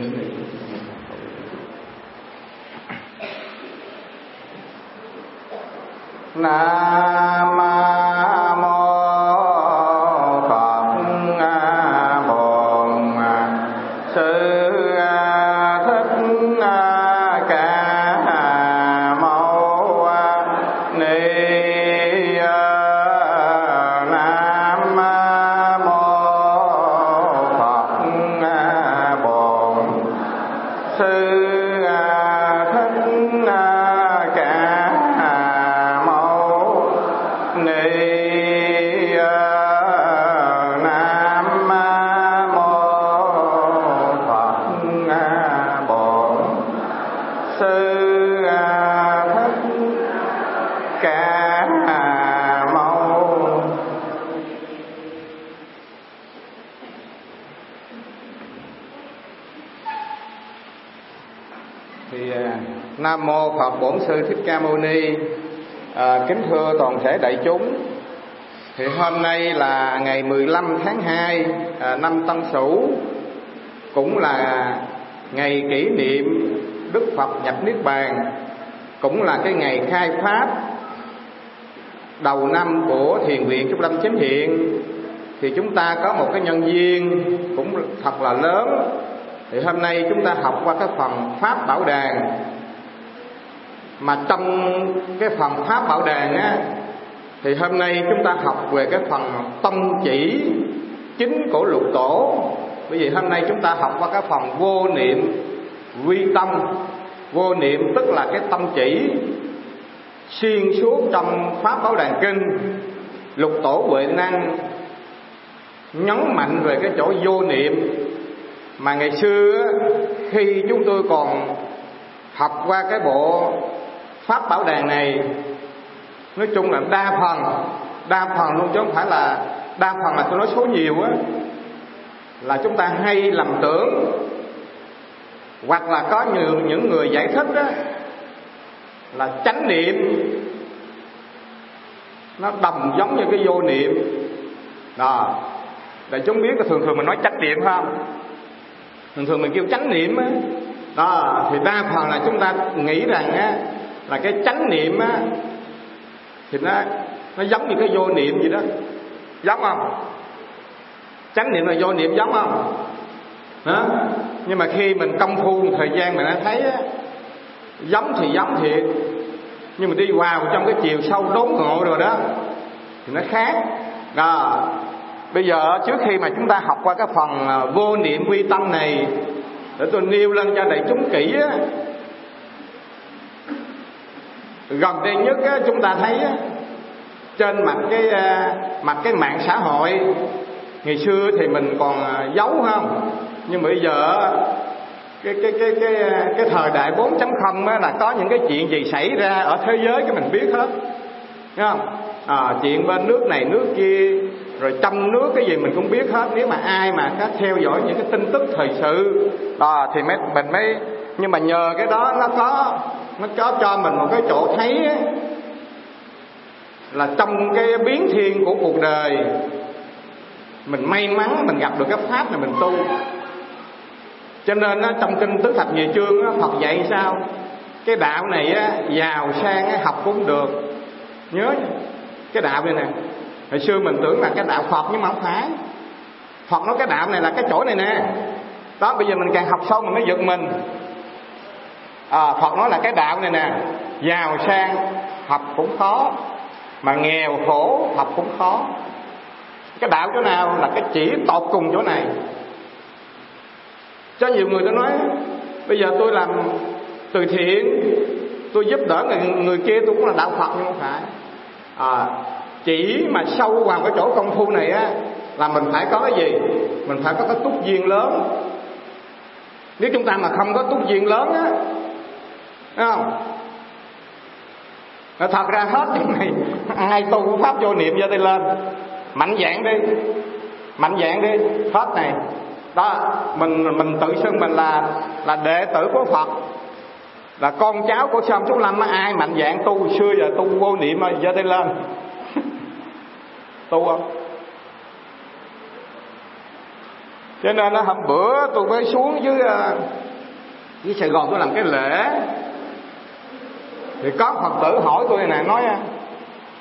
nam kính thưa toàn thể đại chúng. Thì hôm nay là ngày 15 tháng 2 à, năm Tân Sửu cũng là ngày kỷ niệm Đức Phật nhập Niết Bàn cũng là cái ngày khai pháp đầu năm của thiền viện Trúc Lâm Chánh Hiện thì chúng ta có một cái nhân duyên cũng thật là lớn. Thì hôm nay chúng ta học qua cái phần pháp bảo đàn mà trong cái phần pháp bảo đàn á, thì hôm nay chúng ta học về cái phần tâm chỉ chính của lục tổ. Bởi vì hôm nay chúng ta học qua cái phần vô niệm vi tâm. Vô niệm tức là cái tâm chỉ xuyên suốt trong pháp bảo đàn kinh. Lục tổ huệ năng nhấn mạnh về cái chỗ vô niệm. Mà ngày xưa khi chúng tôi còn học qua cái bộ pháp bảo đàn này, nói chung là đa phần đa phần luôn chứ không phải là đa phần là tôi nói số nhiều á, là chúng ta hay lầm tưởng. Hoặc là có nhiều những người giải thích đó là chánh niệm, nó đồng giống như cái vô niệm. Đó, để chúng biết là thường thường mình nói chánh niệm không? Thường thường mình kêu chánh niệm á. Đó, thì đa phần là chúng ta nghĩ rằng á là cái chánh niệm á thì nó nó giống như cái vô niệm gì đó. Giống không? Chánh niệm là vô niệm giống không? Đó nhưng mà khi mình công phu một thời gian mình đã thấy á, giống thì giống thiệt. Nhưng mà đi vào trong cái chiều sâu đốn ngộ rồi đó thì nó khác. Đó. Bây giờ trước khi mà chúng ta học qua cái phần à, vô niệm quy tâm này để tôi nêu lên cho đại chúng kỹ á gần đây nhất chúng ta thấy trên mặt cái à, mặt cái mạng xã hội ngày xưa thì mình còn à, giấu không nhưng bây giờ cái cái cái cái cái thời đại 4.0 á là có những cái chuyện gì xảy ra ở thế giới cái mình biết hết. Không? À, chuyện bên nước này nước kia rồi trong nước cái gì mình cũng biết hết. Nếu mà ai mà có theo dõi những cái tin tức thời sự đó thì mới mình mới nhưng mà nhờ cái đó nó có nó có cho mình một cái chỗ thấy á, là trong cái biến thiên của cuộc đời mình may mắn mình gặp được cái pháp này mình tu. Cho nên trong kinh tứ thập nhị chương Phật dạy sao? Cái đạo này á, giàu sang á, học cũng được. Nhớ cái đạo này nè hồi xưa mình tưởng là cái đạo Phật nhưng mà không phải. Phật nói cái đạo này là cái chỗ này nè. Đó bây giờ mình càng học sâu mình mới giật mình à, Phật nói là cái đạo này nè giàu sang học cũng khó mà nghèo khổ học cũng khó. Cái đạo chỗ nào là cái chỉ tột cùng chỗ này? Cho nhiều người tôi nói bây giờ tôi làm từ thiện tôi giúp đỡ người, người kia tôi cũng là đạo phật. Nhưng không phải. À, chỉ mà sâu vào cái chỗ công phu này á là mình phải có cái gì? Mình phải có cái túc duyên lớn. Nếu chúng ta mà không có túc duyên lớn á không. Thật ra hết chuyện này, ai tu pháp vô niệm vô đây lên, mạnh dạng đi, mạnh dạng đi, hết này. Đó, mình mình tự xưng mình là là đệ tử của Phật, là con cháu của sâm ông Trúc Lâm ai mạnh dạng tu, xưa giờ tu vô niệm rồi giờ đây lên. Tu không? Cho nên nó hôm bữa tôi mới xuống dưới ờ, dưới sài gòn tôi làm cái lễ thì có phật tử hỏi tôi này nói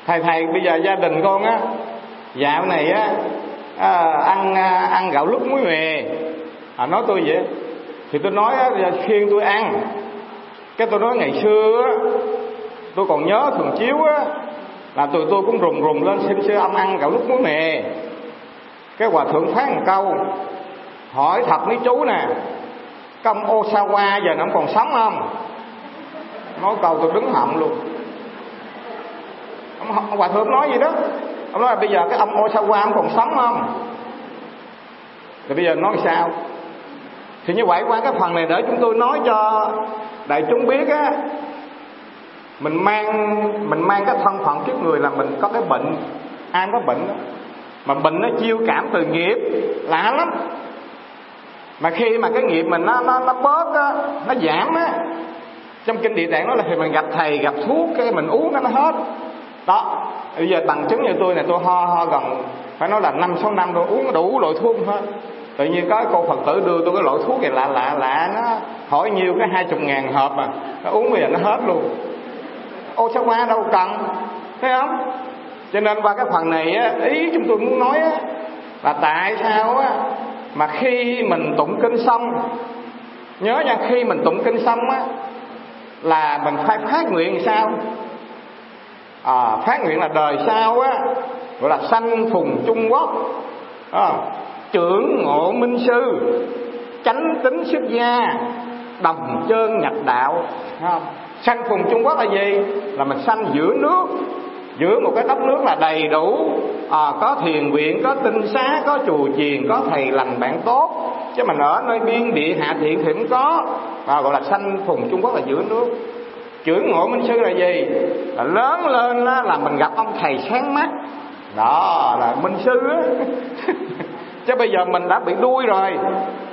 thầy thầy bây giờ gia đình con á dạo này á à, ăn à, ăn gạo lứt muối mè. À, nói tôi vậy. Thì tôi nói á, khiên tôi ăn. Cái tôi nói ngày xưa á, tôi còn nhớ thường chiếu á là tụi tôi cũng rùng rùng lên xin sư ông ăn gạo lứt muối mè. Cái hòa thượng phán một câu hỏi thật mấy chú nè công Osawa giờ nó còn sống không? Nói câu tôi đứng họng luôn. Ông, ông hòa thượng nói gì đó? Ông nói là bây giờ cái ông Osawa ông còn sống không? Thì bây giờ nói sao? Thì như vậy qua cái phần này để chúng tôi nói cho đại chúng biết á mình mang mình mang cái thân phận kiếp người là mình có cái bệnh ai có bệnh đó. Mà bệnh nó chiêu cảm từ nghiệp lạ lắm. Mà khi mà cái nghiệp mình nó nó nó bớt á nó giảm á trong kinh địa tạng nói là thì mình gặp thầy gặp thuốc cái mình uống nó hết. Đó bây giờ bằng chứng như tôi này tôi ho ho gần phải nói là năm sáu năm rồi uống đủ loại thuốc hết. Tự nhiên có cô phật tử đưa tôi cái loại thuốc này lạ lạ lạ nó hỏi nhiều cái hai chục ngàn hộp mà nó uống bây giờ nó hết luôn. Ô sao qua đâu cần? Thấy không? Cho nên qua cái phần này á, ý chúng tôi muốn nói á, là tại sao á, mà khi mình tụng kinh xong nhớ nha khi mình tụng kinh xong á là mình phải phát nguyện sao? À, phát nguyện là đời sau á gọi là sanh phùng trung quốc. À, trưởng ngộ minh sư chánh tính xuất gia đồng chân nhập đạo. Không? sanh phùng trung quốc là gì? Là mình sanh giữa nước. Giữa một cái đất nước là đầy đủ. À, có thiền viện có tinh xá có chùa chiền có thầy lành bạn tốt chứ mà ở nơi biên địa hạ thiện thì cũng có. Và gọi là sanh phùng trung quốc là giữa nước. Trưởng ngộ minh sư là gì? Là lớn lên đó, là mình gặp ông thầy sáng mắt. Đó là minh sư á. Chứ bây giờ mình đã bị đuôi rồi.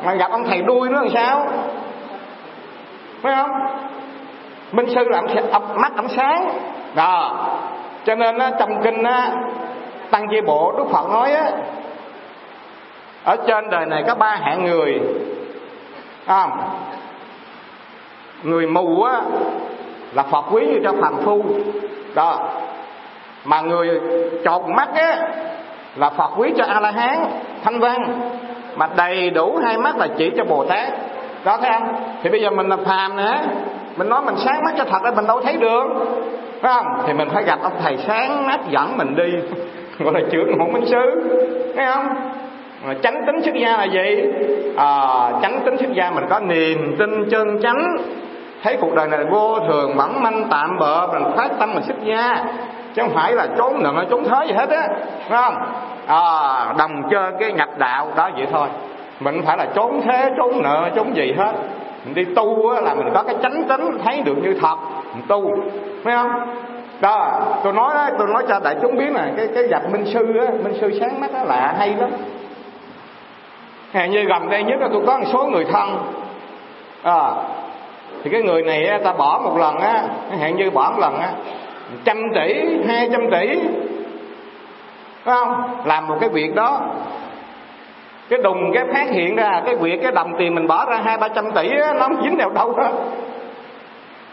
Mà gặp ông thầy đuôi nữa làm sao? Phải không? Minh sư là ông, mắt ông sáng. Đó. Cho nên á, trong kinh á, tăng chi bộ đức phật nói á ở trên đời này có ba hạng người. À, người mù á là phật quý như cho phàm phu. Đó. Mà người chột mắt á là phật quý cho a la hán thanh văn. Mà đầy đủ hai mắt là chỉ cho bồ tát. Đó thấy không? Thì bây giờ mình là phàm nữa mình nói mình sáng mắt cho thật là mình đâu thấy được. Phải không? Thì mình phải gặp ông thầy sáng mắt dẫn mình đi. Gọi là trưởng ngộ minh sư thấy không? Chánh tính xuất gia là gì? À, chánh tính xuất gia mình có niềm tin chân chánh. Thấy cuộc đời này vô thường mỏng manh tạm bợ mình phát tâm mình xuất gia. Chứ không phải là trốn nợ trốn thế gì hết á. Phải không? À, đồng chơi cái nhập đạo đó vậy thôi. Mình phải là trốn thế trốn nợ trốn gì hết. Mình đi tu á, là mình có cái chánh tính thấy được như thật mình tu. Phải không? Đó tôi nói đó, tôi nói cho đại chúng biết là cái cái gặp minh sư á minh sư sáng mắt á lạ hay lắm hèn như gần đây nhất là tôi có một số người thân. À, thì cái người này ta bỏ một lần á hẹn như bỏ một lần á trăm tỷ hai trăm tỷ. Phải không? Làm một cái việc đó. Cái đùng cái phát hiện ra cái việc cái đồng tiền mình bỏ ra hai ba trăm tỷ á, nó không dính nào đâu đó,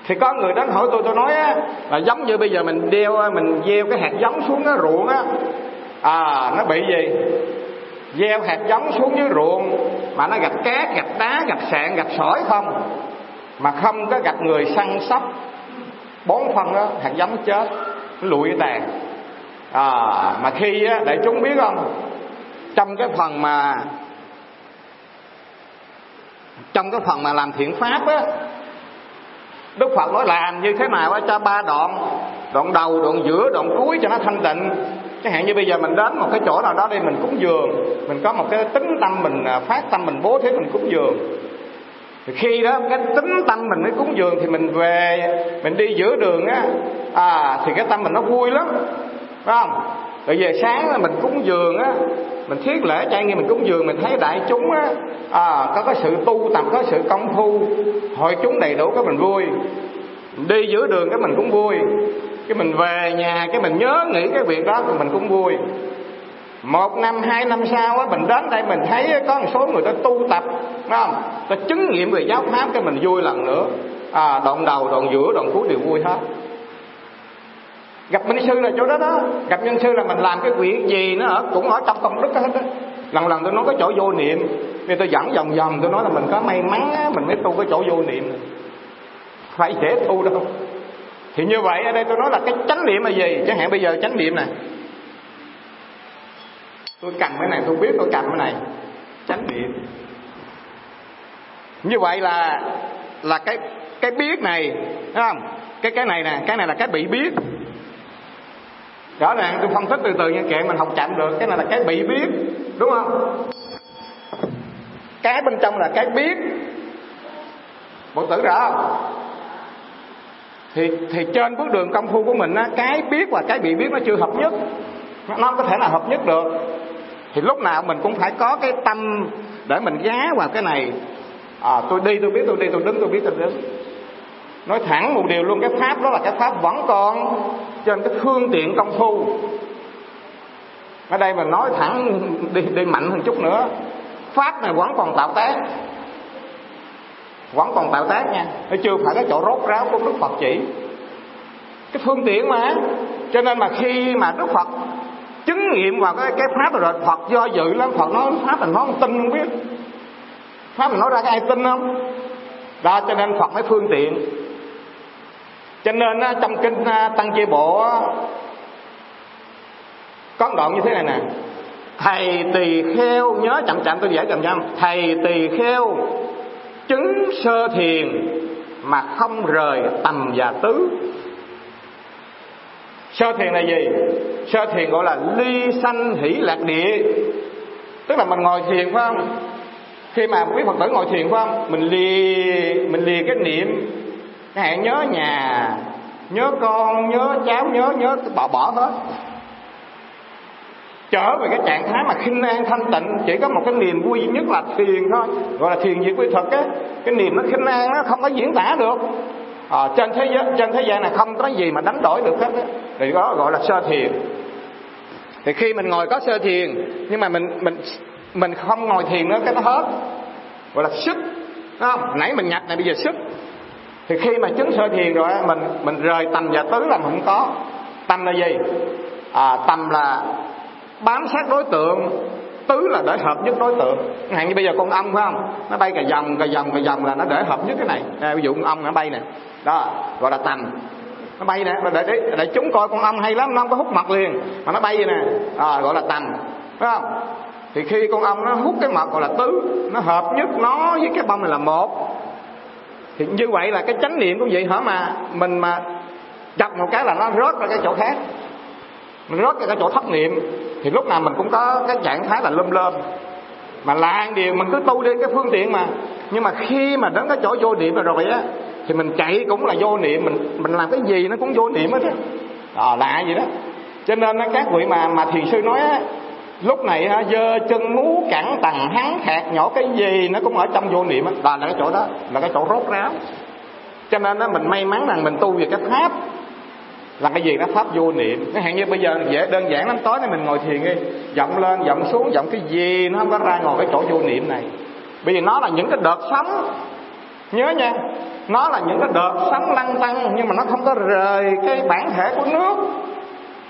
thì có người đến hỏi tôi tôi nói á, là giống như bây giờ mình đeo mình gieo cái hạt giống xuống cái ruộng á. À nó bị gì? Gieo hạt giống xuống dưới ruộng mà nó gặp cát gặp đá gặp sạn gặp sỏi không? Mà không có gặp người săn sóc. Bón phân đó hạt giống chết nó lụi tàn à, mà khi á, đại chúng biết không? Trong cái phần mà trong cái phần mà làm thiện pháp á Đức Phật nói làm như thế nào á cho ba đoạn đoạn đầu đoạn giữa đoạn cuối cho nó thanh tịnh chẳng hạn như bây giờ mình đến một cái chỗ nào đó đi mình cúng dường mình có một cái tính tâm mình à, phát tâm mình bố thí mình cúng dường. Thì khi đó cái tính tâm mình mới cúng dường thì mình về mình đi giữa đường á à thì cái tâm mình nó vui lắm phải không? Rồi về sáng là mình cúng dường á mình thiết lễ trang nghe mình cúng dường mình thấy đại chúng á à, có cái sự tu tập có sự công phu. Hội chúng đầy đủ cái mình vui. Đi giữa đường cái mình cũng vui cái mình về nhà cái mình nhớ nghĩ cái việc đó thì mình cũng vui. Một năm hai năm sau á mình đến đây mình thấy có một số người ta tu tập đúng không? Ta chứng nghiệm về giáo pháp cái mình vui lần nữa. À, đoạn đầu đoạn giữa đoạn cuối đều vui hết. Gặp minh sư là chỗ đó đó. Gặp nhân sư là mình làm cái việc gì nó ở cũng ở trong công đức hết đó lần lần tôi nói cái chỗ vô niệm nên tôi dẫn vòng vòng tôi nói là mình có may mắn á, mình mới tu cái chỗ vô niệm. Phải dễ tu đâu thì như vậy ở đây tôi nói là cái chánh niệm là gì? Chẳng hạn bây giờ chánh niệm này tôi cầm cái này, tôi biết tôi cầm cái này. Chánh niệm. Như vậy là là cái cái biết này đúng không? Cái cái này nè, cái này là cái bị biết. Rõ ràng tôi phân tích từ từ như kệ mình học chậm được. Cái này là cái bị biết, đúng không? Cái bên trong là cái biết. Một tử rõ không? Thì thì trên bước đường công phu của mình á cái biết và cái bị biết nó chưa hợp nhất. Nó không có thể là hợp nhất được. Thì lúc nào mình cũng phải có cái tâm để mình gá vào cái này. À, tôi đi tôi biết tôi đi tôi đứng tôi biết tôi đứng. Nói thẳng một điều luôn cái pháp đó là cái pháp vẫn còn trên cái phương tiện công phu. Ở đây mình nói thẳng đi đi mạnh hơn chút nữa. Pháp này vẫn còn tạo tác vẫn còn tạo tác nha. Nó chưa? Phải cái chỗ rốt ráo của đức phật chỉ. Cái phương tiện mà. Cho nên mà khi mà đức phật chứng nghiệm vào cái cái pháp rồi, phật do dự lắm. Phật nói, pháp mình nói không tin không biết. Pháp mình nói ra cái ai tin không? Đó cho nên phật mới phương tiện. Cho nên trong kinh tăng chi bộ có đoạn như thế này nè. Thầy tỳ kheo, nhớ chậm chậm, tôi giải chậm chậm. Thầy tỳ kheo chứng sơ thiền mà không rời tầm và tứ. Sơ thiền là gì? Sơ thiền gọi là ly sanh hỷ lạc địa. Tức là mình ngồi thiền phải không? Khi mà quý phật tử ngồi thiền phải không? Mình lì mình lì cái niệm. Cái hạn nhớ nhà, nhớ con, nhớ cháu, nhớ nhớ, bỏ bỏ hết trở về cái trạng thái mà khinh an thanh tịnh. Chỉ có một cái niềm vui duy nhất là thiền thôi. Gọi là thiền diệt quy thực á. Cái niềm nó khinh an nó không có diễn tả được. À, trên thế giới trên thế gian này không có gì mà đánh đổi được hết á. Thì đó gọi là sơ thiền. Thì khi mình ngồi có sơ thiền nhưng mà mình mình mình không ngồi thiền nữa cái nó hết. Gọi là sức không? Nãy mình nhập này bây giờ sức. Thì khi mà chứng sơ thiền rồi mình mình rời tầm và tứ là mình không có. Tâm là gì? À, tâm là bám sát đối tượng tứ là để hợp nhất đối tượng. Hạn như bây giờ con ong phải không? Nó bay cà vòng cà vòng cà vòng là nó để hợp nhất cái này. À, ví dụ con ong nó bay nè. Đó gọi là tầm nó bay nè để, để để chúng coi con ong hay lắm nó không có hút mật liền mà nó bay vậy nè. À, gọi là tầm phải không? Thì khi con ong nó hút cái mật gọi là tứ nó hợp nhất nó với cái bông này là một. Thì như vậy là cái chánh niệm cũng vậy hả mà? Mình mà chặt một cái là nó rớt ra cái chỗ khác mình rớt ra cái chỗ thất niệm. Thì lúc nào mình cũng có cái trạng thái là lơm lơm mà làm điều mình cứ tu đi cái phương tiện mà. Nhưng mà khi mà đến cái chỗ vô niệm rồi rồi á thì mình chạy cũng là vô niệm. Mình mình làm cái gì nó cũng vô niệm hết á. À, lạ vậy đó? Cho nên các vị mà mà thiền sư nói á lúc này ha dơ chân mú cẳng tầng hắn khạc nhỏ cái gì nó cũng ở trong vô niệm á. Là, là cái chỗ đó là cái chỗ rốt ráo. Cho nên á mình may mắn rằng mình tu về cái pháp là cái gì nó pháp vô niệm. Cái hạn như bây giờ dễ đơn giản lắm. Tối nay mình ngồi thiền đi. Vọng lên vọng xuống vọng cái gì nó không có ra ngồi cái chỗ vô niệm này. Bởi vì nó là những cái đợt sóng. Nhớ nha. Nó là những cái đợt sóng lăn tăng nhưng mà nó không có rời cái bản thể của nước.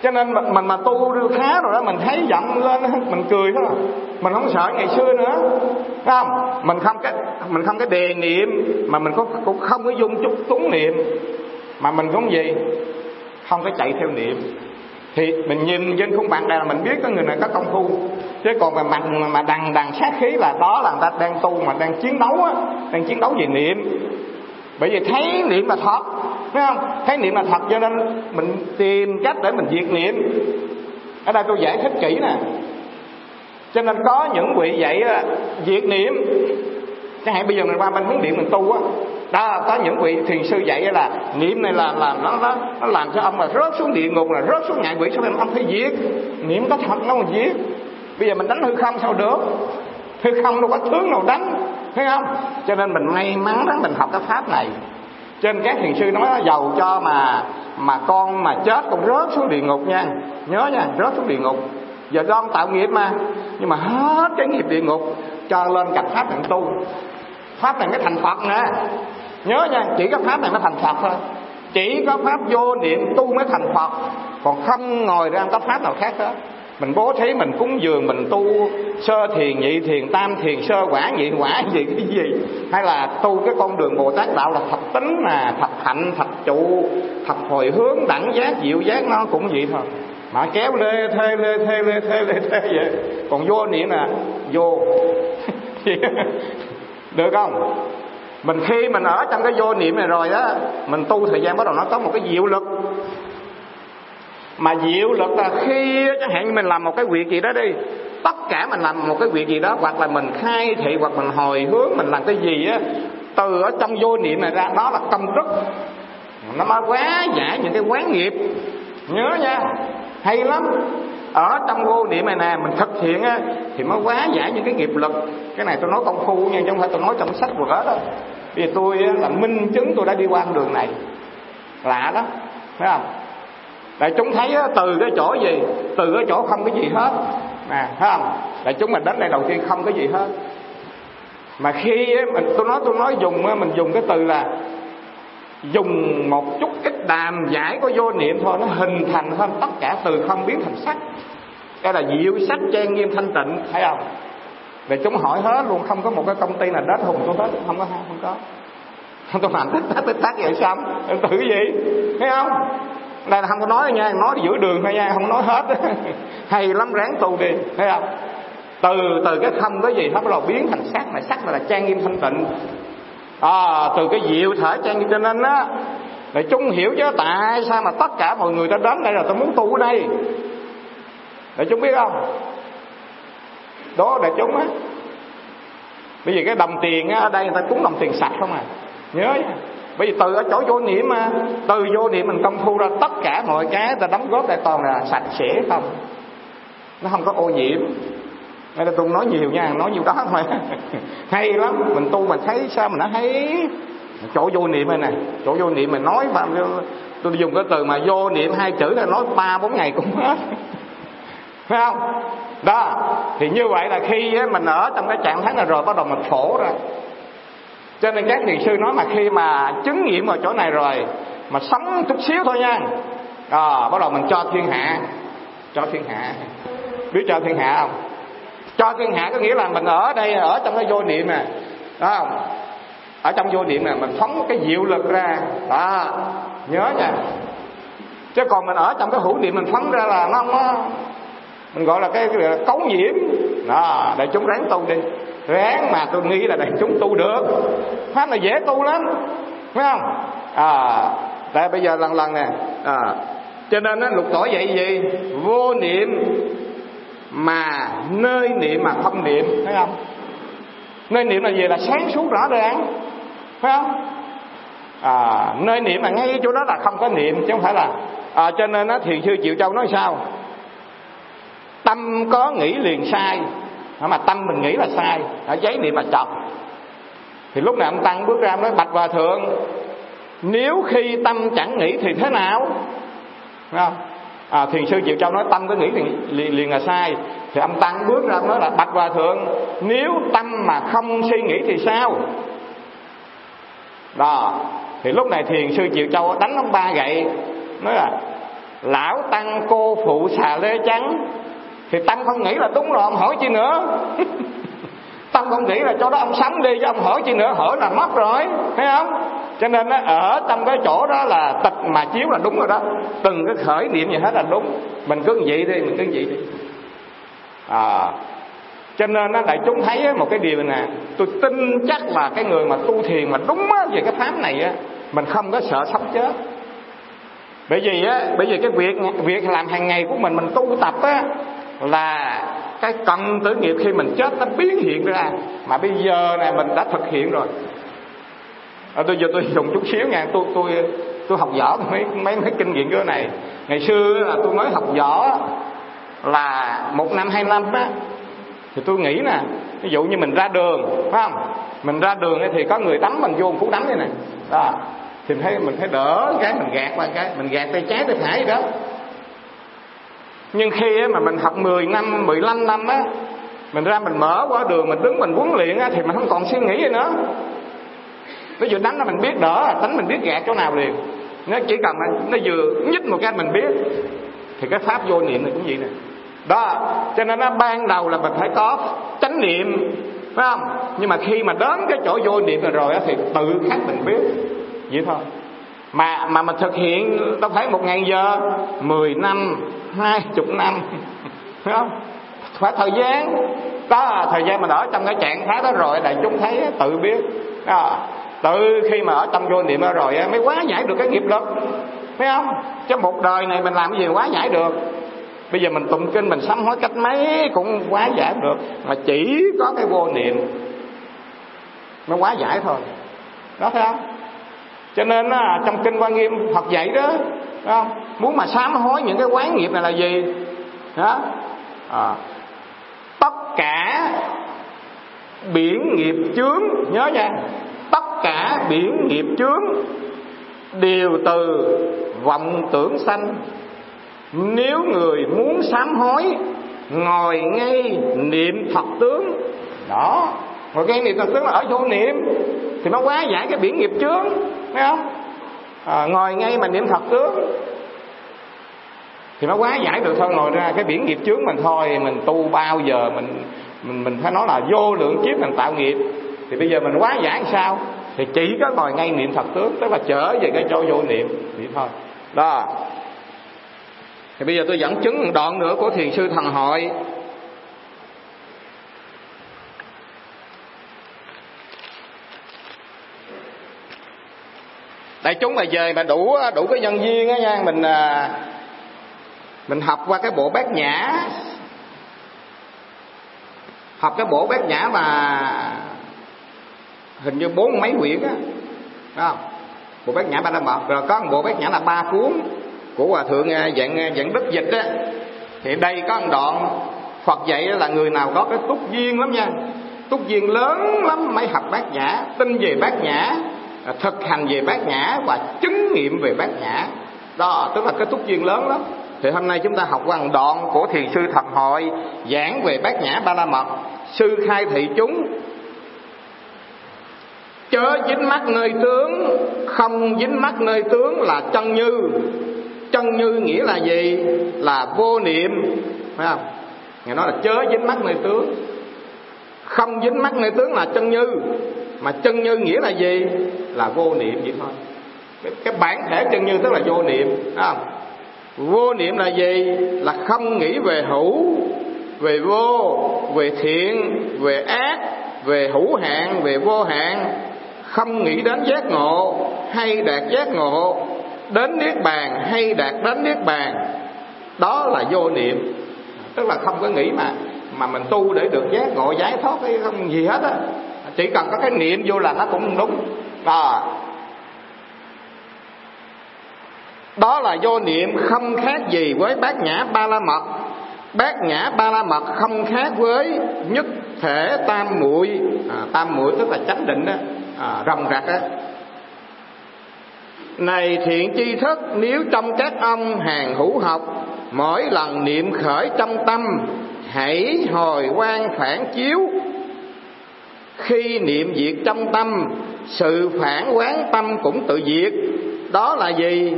Cho nên mình, mình mà tu được khá rồi đó mình thấy giận lên mình cười thôi. Mình không sợ ngày xưa nữa. Không? Mình không cái mình không cái đề niệm mà mình cũng cũng không có dung chút túng niệm. Mà mình cũng gì không có chạy theo niệm. Thì mình nhìn trên khuôn mặt này là mình biết có người này có công phu. Chứ còn mà mặt mà đằng đằng sát khí là đó là người ta đang tu mà đang chiến đấu á, đang chiến đấu về niệm. Bởi vì thấy niệm là thật, phải không? Thấy niệm là thật cho nên mình tìm cách để mình diệt niệm. Ở đây tôi giải thích kỹ nè. Cho nên có những vị dạy diệt niệm. Chẳng hạn bây giờ mình qua bên hướng điện mình tu á đó, có những vị thiền sư dạy là niệm này là là nó nó nó làm cho ông mà rớt xuống địa ngục, là rớt xuống ngạ quỷ sao nên ông phải giết. Niệm có thật nó mà giết. Bây giờ mình đánh hư không sao được. Hư không đâu có tướng nào đánh, thấy không? Cho nên mình may mắn đó mình học cái pháp này. Trên các thiền sư nói giàu cho mà mà con mà chết con rớt xuống địa ngục nha. Nhớ nha, rớt xuống địa ngục. Giờ đoan tạo nghiệp mà, nhưng mà hết cái nghiệp địa ngục, cho lên gặp pháp này tu. Pháp này mới thành phật nè nhớ nha, chỉ có pháp này mới thành phật thôi. Chỉ có pháp vô niệm tu mới thành phật. Còn không ngồi ra có pháp nào khác hết. Mình bố thí, mình cúng dường, mình tu sơ thiền, nhị thiền, tam thiền, sơ quả, nhị quả, gì cái gì. Hay là tu cái con đường bồ tát đạo là thập tính mà thập hạnh thập trụ thập hồi hướng, đẳng giác diệu giác, nó cũng vậy thôi. Mà kéo lê thê lê thê lê thê lê thê vậy. Còn vô niệm nè vô. Được không? Mình khi mình ở trong cái vô niệm này rồi đó, mình tu thời gian bắt đầu nó có một cái diệu lực. Mà diệu lực là khi chẳng hạn như mình làm một cái việc gì đó đi tất cả mình làm một cái việc gì đó hoặc là mình khai thị hoặc mình hồi hướng mình làm cái gì á từ ở trong vô niệm này ra đó là công đức. Nó mới quá giải những cái quán nghiệp. Nhớ nha hay lắm ở trong vô niệm này nè, mình thực hiện á, thì mới quá giải những cái nghiệp lực. Cái này tôi nói công phu nha, chứ không phải tôi nói trong sách vở đâu. Vì tôi là minh chứng tôi đã đi qua đường này. Lạ đó phải không? Đại chúng thấy từ cái chỗ gì? Từ cái chỗ không cái gì hết. Nè, thấy không? Đại chúng mình đến đây đầu tiên không cái gì hết. Mà khi mình, tôi nói tôi nói dùng mình dùng cái từ là dùng một chút ít đàm giải của vô niệm thôi, nó hình thành hơn tất cả từ không biến thành sắc. Cái là diệu sắc trang nghiêm thanh tịnh, thấy không? Về chúng hỏi hết luôn, không có một cái công ty nào đến hùng tôi hết, không có không có. Không tôi làm tích tắc tích tắc vậy sao? Tự cái gì? Thấy không? Đây là không có nói nha nói giữa đường thôi nha, không nói hết. Hay lắm, ráng tu đi, thấy không? Từ từ cái không có gì nó bắt đầu biến thành sắc này sắc này là trang nghiêm thanh tịnh à, từ cái diệu thể trang cho nên á để chúng hiểu chứ tại sao mà tất cả mọi người ta đến đây là tôi muốn tu ở đây. Để chúng biết không? Đó để chúng á. Bây giờ cái đồng tiền á, ở đây người ta cúng đồng tiền sạch không à. Nhớ nha. Bởi vì từ ở chỗ vô niệm mà từ vô niệm mình công thu ra tất cả mọi cái ta đóng góp lại toàn là sạch sẽ không. Nó không có ô nhiễm nên là tôi nói nhiều nha nói nhiều đó thôi. Hay lắm mình tu mình thấy sao mình nó thấy chỗ vô niệm này nè chỗ vô niệm mình nói mà tôi dùng cái từ mà vô niệm hai chữ là nói ba bốn ngày cũng hết. Phải không? Đó thì như vậy là khi mình ở trong cái trạng thái này rồi bắt đầu mình phổ ra. Cho nên các thiền sư nói mà khi mà chứng nghiệm ở chỗ này rồi mà sống chút xíu thôi nha. À, bắt đầu mình cho thiên hạ. Cho thiên hạ. Biết cho thiên hạ không? Cho thiên hạ có nghĩa là mình ở đây ở trong cái vô niệm nè đó không? Ở trong vô niệm nè mình phóng cái diệu lực ra. Đó. Nhớ nha. Chứ còn mình ở trong cái hữu niệm mình phóng ra là nó không mình gọi là cái, cái là cấu nhiễm đó để chúng ráng tu đi. Ráng mà tôi nghĩ là để chúng tu được. Pháp là dễ tu lắm. Phải không? À đây bây giờ lần lần nè. À, cho nên nó lục tổ vậy gì? Vô niệm mà nơi niệm mà không niệm thấy không? Nơi niệm là gì? Là sáng suốt rõ ràng phải không? À, nơi niệm mà ngay chỗ đó là không có niệm chứ không phải là à, cho nên nó thiền sư chịu châu nói sao? Tâm có nghĩ liền sai. Mà tâm mình nghĩ là sai. Ở giấy niệm mà chọc. Thì lúc nào ông tăng bước ra nói bạch hòa thượng nếu khi tâm chẳng nghĩ thì thế nào? Thấy không? À, thiền sư chịu châu nói tâm có nghĩ thì liền, liền là sai. Thì ông tăng bước ra nói là bạch hòa thượng nếu tâm mà không suy nghĩ thì sao? Đó thì lúc này thiền sư chịu châu đánh ông ba gậy nói là lão tăng cô phụ xà lê trắng thì tăng không nghĩ là đúng rồi ông hỏi chi nữa. Tăng không nghĩ là cho đó ông sống đi cho ông hỏi chi nữa hỏi là mất rồi thấy không? Cho nên nó ở trong cái chỗ đó là tịch mà chiếu là đúng rồi đó. Từng cái khởi niệm gì hết là đúng. Mình cứ vậy đi, mình cứ vậy đi. À cho nên nó đại chúng thấy một cái điều này nè, tôi tin chắc là cái người mà tu thiền mà đúng về cái pháp này á, mình không có sợ sống chết. Bởi vì á, bởi vì cái việc việc làm hàng ngày của mình mình tu tập á, là cái cần tử nghiệp khi mình chết nó biến hiện ra. Mà bây giờ này mình đã thực hiện rồi à, tôi giờ tôi dùng chút xíu nha. Tôi tôi tôi học võ mấy mấy mấy kinh nghiệm cái này. Ngày xưa là tôi mới học võ là một năm hai năm á thì tôi nghĩ nè ví dụ như mình ra đường phải không? Mình ra đường thì có người đấm mình vô một cú đấm đây này đó. Thì thấy mình thấy đỡ cái mình gạt qua cái mình gạt tay trái tay phải gì đó. Nhưng khi mà mình học 10 năm 15 năm á mình ra mình mở qua đường mình đứng mình huấn luyện á thì mình không còn suy nghĩ gì nữa ví dụ đánh là mình biết đỡ đánh mình biết gạt chỗ nào liền. Nó chỉ cần nó vừa nhích một cái mình biết, thì cái pháp vô niệm này cũng vậy nè. Đó, cho nên nó ban đầu là mình phải có chánh niệm, phải không? Nhưng mà khi mà đến cái chỗ vô niệm rồi rồi thì tự khắc mình biết. Vậy thôi. Mà mà mình thực hiện đâu phải một ngày giờ, mười năm, hai chục năm, phải không? Phải thời gian. Đó, thời gian mà ở trong cái trạng thái đó rồi, đại chúng thấy tự biết. Đó tự khi mà ở trong vô niệm đó rồi mới quá giải được cái nghiệp lực. Phải không? Chứ một đời này mình làm cái gì quá giải được. Bây giờ mình tụng kinh mình sám hối cách mấy cũng quá giải được. Mà chỉ có cái vô niệm mới quá giải thôi. Đó thấy không? Cho nên á, trong kinh quan nghiêm Phật dạy đó không? Muốn mà sám hối những cái quán nghiệp này là gì? Đó. À, tất cả biển nghiệp chướng nhớ nha tất cả biển nghiệp chướng đều từ vọng tưởng sanh. Nếu người muốn sám hối ngồi ngay niệm phật tướng. Đó. Ngồi ngay niệm phật tướng là ở chỗ niệm thì nó quá giải cái biển nghiệp chướng thấy không? À, ngồi ngay mà niệm phật tướng thì nó quá giải được thôi. Ngồi ra cái biển nghiệp chướng mình thôi mình tu bao giờ mình mình mình phải nói là vô lượng kiếp mình tạo nghiệp thì bây giờ mình quá giảng sao? Thì chỉ có ngồi ngay niệm phật tướng tức là trở về cái chỗ vô niệm. Vậy thôi. Đó. Thì bây giờ tôi dẫn chứng một đoạn nữa của thiền sư thần hội. Đại chúng mà về mà đủ đủ cái nhân viên á nha, mình à, mình học qua cái bộ bát nhã. Học cái bộ bát nhã mà hình như bốn mấy quyển á. Phải không? Bộ bát nhã ba la mật rồi có một bộ bát nhã là ba cuốn của hòa thượng à, dạng à, dạng đức dịch á. Thì đây có một đoạn Phật dạy là người nào có cái túc duyên lắm nha. Túc duyên lớn lắm mới học bát nhã, tin về bát nhã à, thực hành về bát nhã và chứng nghiệm về bát nhã. Đó, tức là cái túc duyên lớn lắm. Thì hôm nay chúng ta học qua đoạn của thiền sư thập hội giảng về bát nhã ba la mật sư khai thị chúng chớ dính mắt nơi tướng không dính mắt nơi tướng là chân như. Chân như nghĩa là gì? Là vô niệm. Phải không? Người nói là chớ dính mắt nơi tướng. Không dính mắt nơi tướng là chân như. Mà chân như nghĩa là gì? Là vô niệm vậy thôi. Cái, cái bản thể chân như tức là vô niệm phải không? Vô niệm là gì? Là không nghĩ về hữu về vô về thiện về ác về hữu hạn về vô hạn không nghĩ đến giác ngộ hay đạt giác ngộ đến niết bàn hay đạt đến niết bàn đó là vô niệm. Tức là không có nghĩ mà mà mình tu để được giác ngộ giải thoát hay không gì hết á. Chỉ cần có cái niệm vô là nó cũng đúng. À, đó là vô niệm không khác gì với bát nhã ba la mật bát nhã ba la mật không khác với nhất thể tam muội. À, tam muội tức là chánh định đó à, rồng rạc á. Này thiện chi thức nếu trong các ông hàng hữu học mỗi lần niệm khởi trong tâm hãy hồi quan phản chiếu. Khi niệm diệt trong tâm sự phản quán tâm cũng tự diệt. Đó là gì?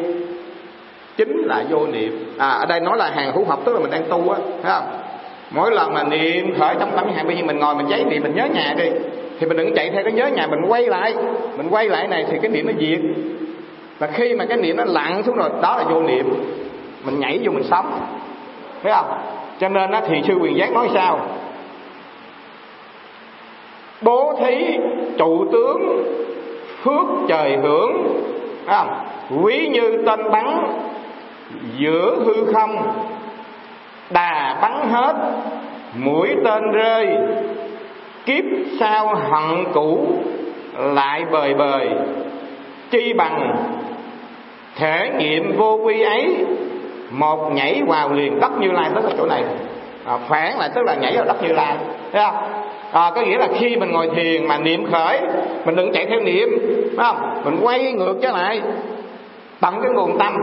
Chính là vô niệm. À ở đây nói là hàng hữu học tức là mình đang tu á thấy không? Mỗi lần mà niệm khởi trong tâm hàng bây giờ mình ngồi mình giấy niệm mình nhớ nhà đi thì mình đừng chạy theo cái nhớ nhà mình quay lại. Mình quay lại này thì cái niệm nó diệt. Và khi mà cái niệm nó lặn xuống rồi, đó là vô niệm. Mình nhảy vô mình sống. Thấy không? Cho nên á, thì sư quyền giác nói sao? Bố thí trụ tướng, phước trời hưởng. Thấy không? Quý như tên bắn, giữa hư không. Đà bắn hết, mũi tên rơi kiếp sau hận cũ lại bời bời. Chi bằng thể nghiệm vô quy ấy một nhảy vào liền đất như lai tức là chỗ này. À, phản lại tức là nhảy vào đất như lai thấy không? À, có nghĩa là khi mình ngồi thiền mà niệm khởi mình đừng chạy theo niệm phải không? Mình quay ngược trở lại tận cái nguồn tâm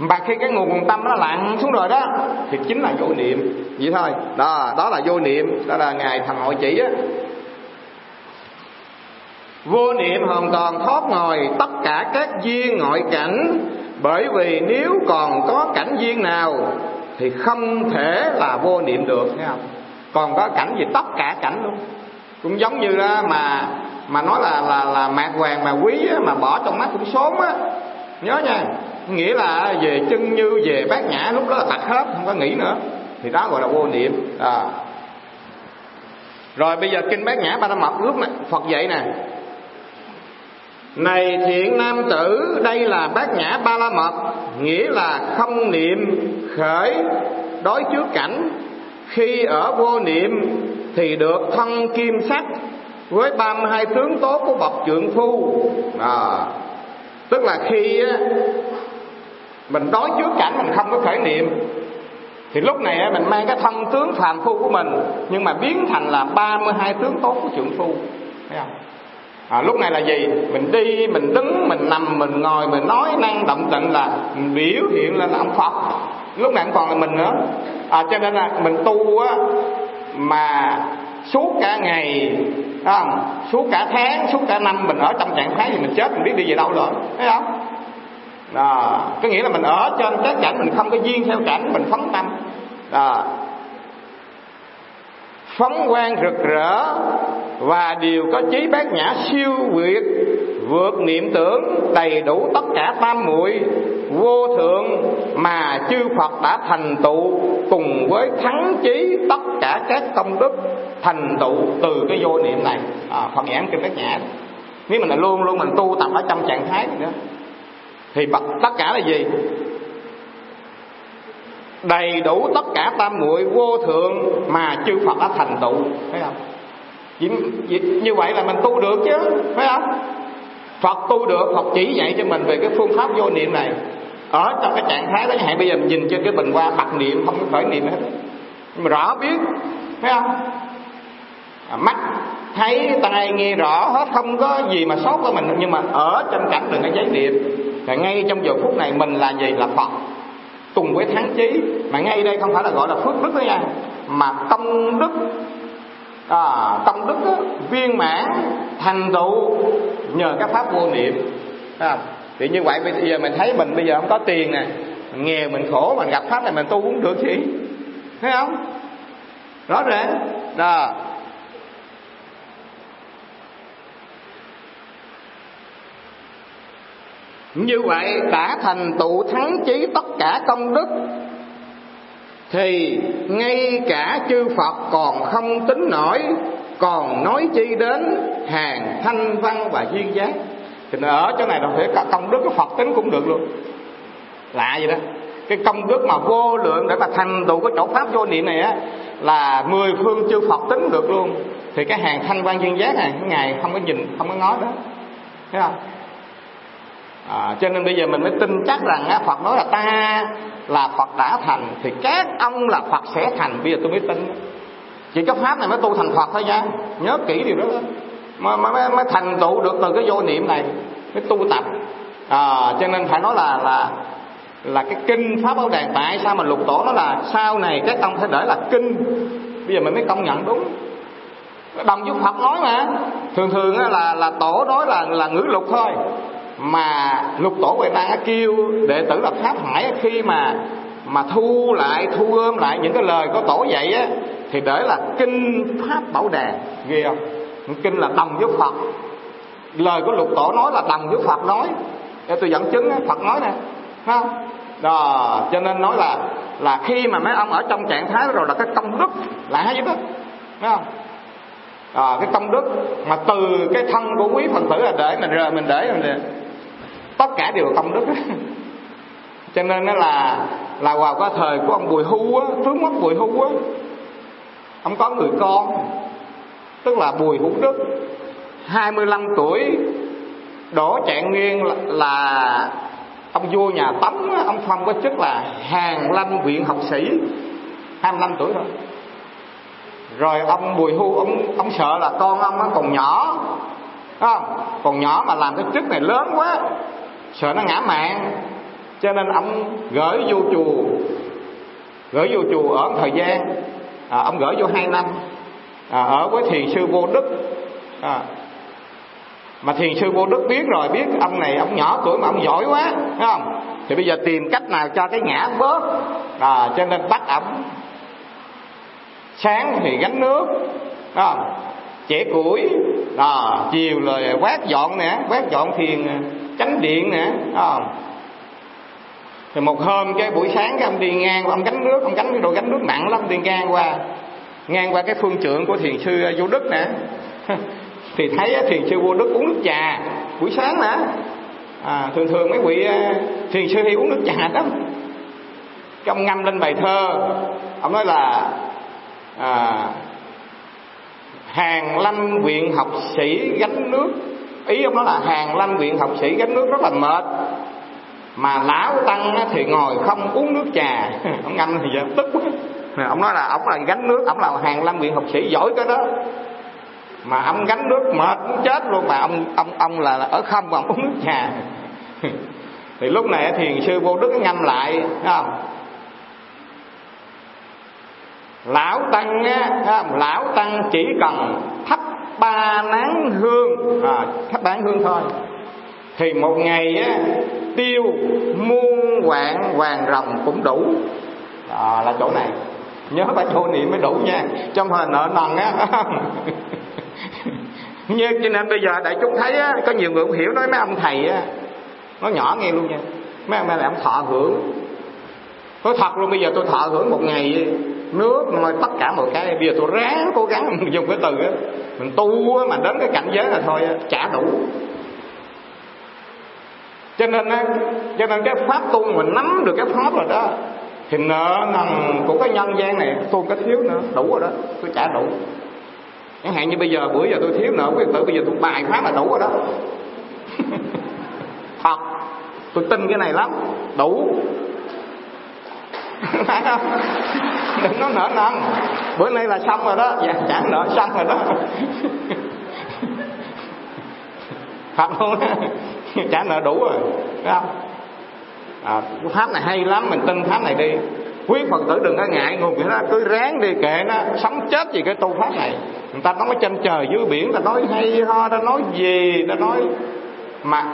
mà khi cái nguồn tâm nó lặn xuống rồi đó thì chính là vô niệm. Vậy thôi. Đó đó là vô niệm. Đó là ngài thần hội chỉ á. Vô niệm hoàn toàn thoát ngồi tất cả các duyên ngoại cảnh. Bởi vì nếu còn có cảnh duyên nào thì không thể là vô niệm được thấy không? Còn có cảnh gì? Tất cả cảnh luôn. Cũng giống như đó mà mà nói là là là mạc hoàng mà quý á, mà bỏ trong mắt cũng sốn á. Nhớ nha nghĩa là về chân như về bát nhã lúc đó là tạch hết không có nghĩ nữa. Thì đó gọi là vô niệm. À. rồi bây giờ kinh bát nhã ba la mật lúc này phật dạy nè. Này thiện nam tử đây là bát nhã ba la mật nghĩa là không niệm khởi đối trước cảnh. Khi ở vô niệm thì được thân kim sắc với 32 tướng tốt của bậc trượng phu. À, tức là khi mình đối trước cảnh mình không có khởi niệm. Thì lúc này mình mang cái thân tướng phàm phu của mình nhưng mà biến thành là 32 tướng tốt của trượng phu. Thấy không? À, lúc này là gì? Mình đi mình đứng mình nằm mình ngồi mình nói năng động tịnh là mình biểu hiện lên là ông phật. Lúc này còn là mình nữa. À, cho nên là mình tu á mà suốt cả ngày không? suốt cả tháng suốt cả năm mình ở trong trạng thái thì mình chết mình biết đi về đâu rồi. Thấy không? Đó. có nghĩa là mình ở trên các cảnh mình không có duyên theo cảnh mình phóng tâm đó. phóng quang rực rỡ và đều có trí bát nhã siêu việt vượt niệm tưởng đầy đủ tất cả tam muội vô thượng mà chư Phật đã thành tựu cùng với thắng trí tất cả các công đức thành tựu từ cái vô niệm này à, Phật giảng kinh bát nhã nếu mình là luôn luôn mình tu tập ở trong trạng thái này nữa thì tất cả là gì? Đầy đủ tất cả tam muội vô thượng mà chư Phật đã thành tựu. Phải không? Như vậy là mình tu được chứ phải không? Phật tu được Phật chỉ dạy cho mình về cái phương pháp vô niệm này. Ở trong cái trạng thái đó hạn bây giờ mình nhìn trên cái bình hoa bật niệm không có khởi niệm hết. Mà rõ biết phải không? À, mắt thấy tai nghe rõ hết không có gì mà sót của mình. Nhưng mà ở trong cảnh đừng có giấy niệm và ngay trong giờ phút này mình là gì? Là Phật. Cùng với thắng trí. Mà ngay đây không phải là gọi là phước đức đó nha. Mà công đức. À, công đức đó, viên mãn thành tựu nhờ các pháp vô niệm. À, thì như vậy bây giờ mình thấy mình bây giờ không có tiền nè. Nghèo mình khổ mình gặp pháp này mình tu cũng được gì thấy không? Rõ ràng. Đó. Như vậy đã thành tựu thắng chí tất cả công đức, thì ngay cả chư Phật còn không tính nổi, còn nói chi đến hàng thanh văn và duyên giác. Thì ở chỗ này đồng thể cả công đức của Phật tính cũng được luôn. Lạ vậy đó. Cái công đức mà vô lượng để mà thành tựu cái chỗ pháp vô niệm này á, là mười phương chư Phật tính được luôn. Thì cái hàng thanh văn duyên giác này, cái ngày không có nhìn, không có ngó đó. Thấy không? À, cho nên bây giờ mình mới tin chắc rằng á, Phật nói là ta là Phật đã thành thì các ông là Phật sẽ thành. Bây giờ tôi mới tin. Chỉ có pháp này mới tu thành Phật thôi nha. Nhớ kỹ điều đó mà, mà mới, mới thành tựu được từ cái vô niệm này mới tu tập. À, cho nên phải nói là là là cái kinh pháp bảo đàn tại sao mà lục tổ nó là sau này các ông phải để là kinh? Bây giờ mình mới công nhận đúng. Đồng với Phật nói mà. Thường thường là là tổ nói là là ngữ lục thôi mà lục tổ huệ tăng kêu đệ tử là pháp hải khi mà mà thu lại thu gom lại những cái lời của tổ dạy á thì để là kinh pháp bảo đàn ghê không? Kinh là đồng với phật. Lời của lục tổ nói là đồng với phật nói. Để tôi dẫn chứng phật nói nè. Không? Đó cho nên nói là là khi mà mấy ông ở trong trạng thái rồi là cái công đức là hai đó. Thấy không? À, cái công đức mà từ cái thân của quý phật tử là để mình rời mình để mình tất cả đều là công đức cho nên nó là là vào cái thời của ông bùi hưu á tướng mất bùi hưu á ông có người con tức là bùi hữu đức 25 tuổi đổ trạng nguyên là, là ông vua nhà tống ông phong có chức là hàng lâm viện học sĩ 25 tuổi thôi. Rồi ông bùi hưu ông ông sợ là con ông nó còn nhỏ không? Còn nhỏ mà làm cái chức này lớn quá sợ nó ngã mạng. Cho nên ông gửi vô chùa. Gửi vô chùa ở một thời gian. À, ông gửi vô hai năm. À, ở với thiền sư vô đức. À, mà thiền sư vô đức biết rồi biết ông này ông nhỏ tuổi mà ông giỏi quá thấy không? Thì bây giờ tìm cách nào cho cái ngã bớt. À, cho nên bắt ẩm, sáng thì gánh nước à, chẻ củi. À, chiều rồi quét dọn nè quét dọn thiền chánh điện nè không? Thì một hôm cái buổi sáng cái ông đi ngang qua ông gánh nước ông gánh cái đồ gánh nước nặng lắm đi ngang qua ngang qua cái phương trượng của thiền sư à, vô đức nè. Thì thấy à, thiền sư vô đức uống nước trà buổi sáng nè à, thường thường mấy vị à, thiền sư hay uống nước trà lắm. Cái ông ngâm lên bài thơ ông nói là à, hàng lâm viện học sĩ gánh nước ý ông nói là hàng lâm viện học sĩ gánh nước rất là mệt. Mà lão tăng thì ngồi không uống nước trà. Ông ngâm thì giờ tức ông nói là ông là gánh nước, ông là hàng lâm viện học sĩ giỏi cái đó. Mà ông gánh nước mệt muốn chết luôn, mà ông ông ông là ở không mà ông uống nước trà. Thì lúc này thiền sư vô đức ngâm lại, thấy không? Lão tăng á lão tăng chỉ cần thắp ba nắng hương. À, thắp ba hương thôi. Thì một ngày á tiêu muôn vạn hoàng rồng cũng đủ. À, là chỗ này. Nhớ bà chỗ niệm mới đủ nha. Trong hồi nợ nần á. Như cho nên bây giờ đại chúng thấy á, có nhiều người không hiểu nói mấy ông thầy á. Nó nhỏ nghe luôn nha. Mấy ông này là ông thọ hưởng. Tôi thật luôn bây giờ tôi thọ hưởng một ngày nước mà tất cả mọi cái. Bây giờ tôi ráng cố gắng mình dùng cái từ á. Mình tu á mà đến cái cảnh giới là thôi chả đủ. Cho nên á, cho nên cái pháp tu mình nắm được cái pháp rồi đó, thì nợ nần của cái nhân gian này tôi có thiếu nữa, đủ rồi đó, tôi trả đủ. Chẳng hạn như bây giờ bữa giờ tôi thiếu nợ quý tử, bây giờ tôi bài pháp là đủ rồi đó. Thật, tôi tin cái này lắm, đủ phải không đừng có nợ nần bữa nay là xong rồi đó. Dạ trả nợ xong rồi đó. Thật luôn trả nợ đủ rồi phải không? À, pháp này hay lắm mình tin pháp này đi. Quý phật tử đừng có ngại ngùng vậy đó cứ ráng đi kệ nó sống chết gì cái tu pháp này. Người ta nói trên trời dưới biển ta nói hay ho ta nói gì ta nói mà.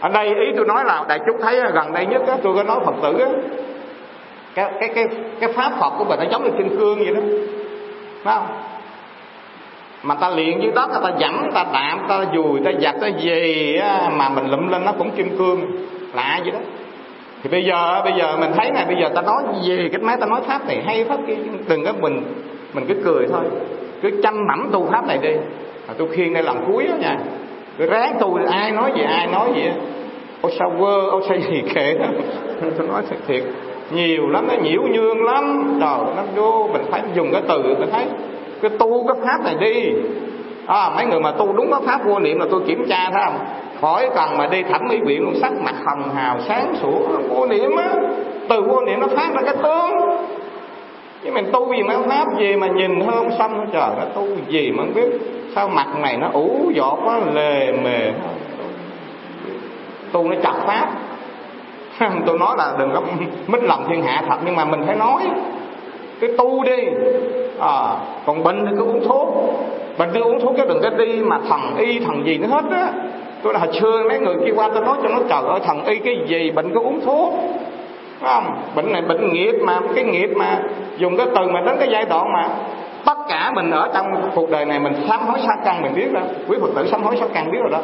Ở đây ý tôi nói là đại chúng thấy gần đây nhất á tôi có nói phật tử á cái cái cái cái pháp phật của mình nó giống như kim cương vậy đó. Phải không? Mà ta luyện dưới đất ta dẫm ta đạm ta dùi ta giặt ta gì á, mà mình lụm lên nó cũng kim cương lạ vậy đó. Thì bây giờ bây giờ mình thấy này bây giờ ta nói gì cái máy ta nói pháp này hay pháp kia đừng có mình mình cứ cười thôi. Cứ chăm mẩm tu pháp này đi. Mà tôi khuyên đây làm cuối đó nha. Cứ ráng tu ai nói gì ai nói gì ô sao quơ ô sao gì kệ đó. Tôi nói thật thiệt nhiều lắm nó nhiễu nhương lắm. Trời nó vô mình phải dùng cái từ mình thấy cái tu cái pháp này đi. À, mấy người mà tu đúng cái pháp vô niệm là tôi kiểm tra thấy không? Khỏi cần mà đi thẩm mỹ viện luôn sắc mặt hồng hào sáng sủa. Vô niệm á từ vô niệm nó phát ra cái tướng. Chứ mình tu gì mà pháp gì mà nhìn hơn xong trời. Nó tu gì mà không biết. Sao mặt này nó ủ dọt quá lề mề. Tu nó chặt pháp. tôi nói là đừng có mít lòng thiên hạ thật nhưng mà mình phải nói. Cái tu đi. À, còn bệnh thì cứ uống thuốc. Bệnh cứ uống thuốc chứ đừng có đi mà thần y thần gì nữa hết á. Tôi là hồi xưa mấy người kia qua tôi nói cho nó trời ơi thần y cái gì bệnh cứ uống thuốc. Đúng không? Bệnh này bệnh nghiệp mà cái nghiệp mà. Dùng cái từ mà đến cái giai đoạn mà tất cả mình ở trong cuộc đời này mình sám hối sát căn mình biết đó. Quý phật tử sám hối sát căn biết rồi đó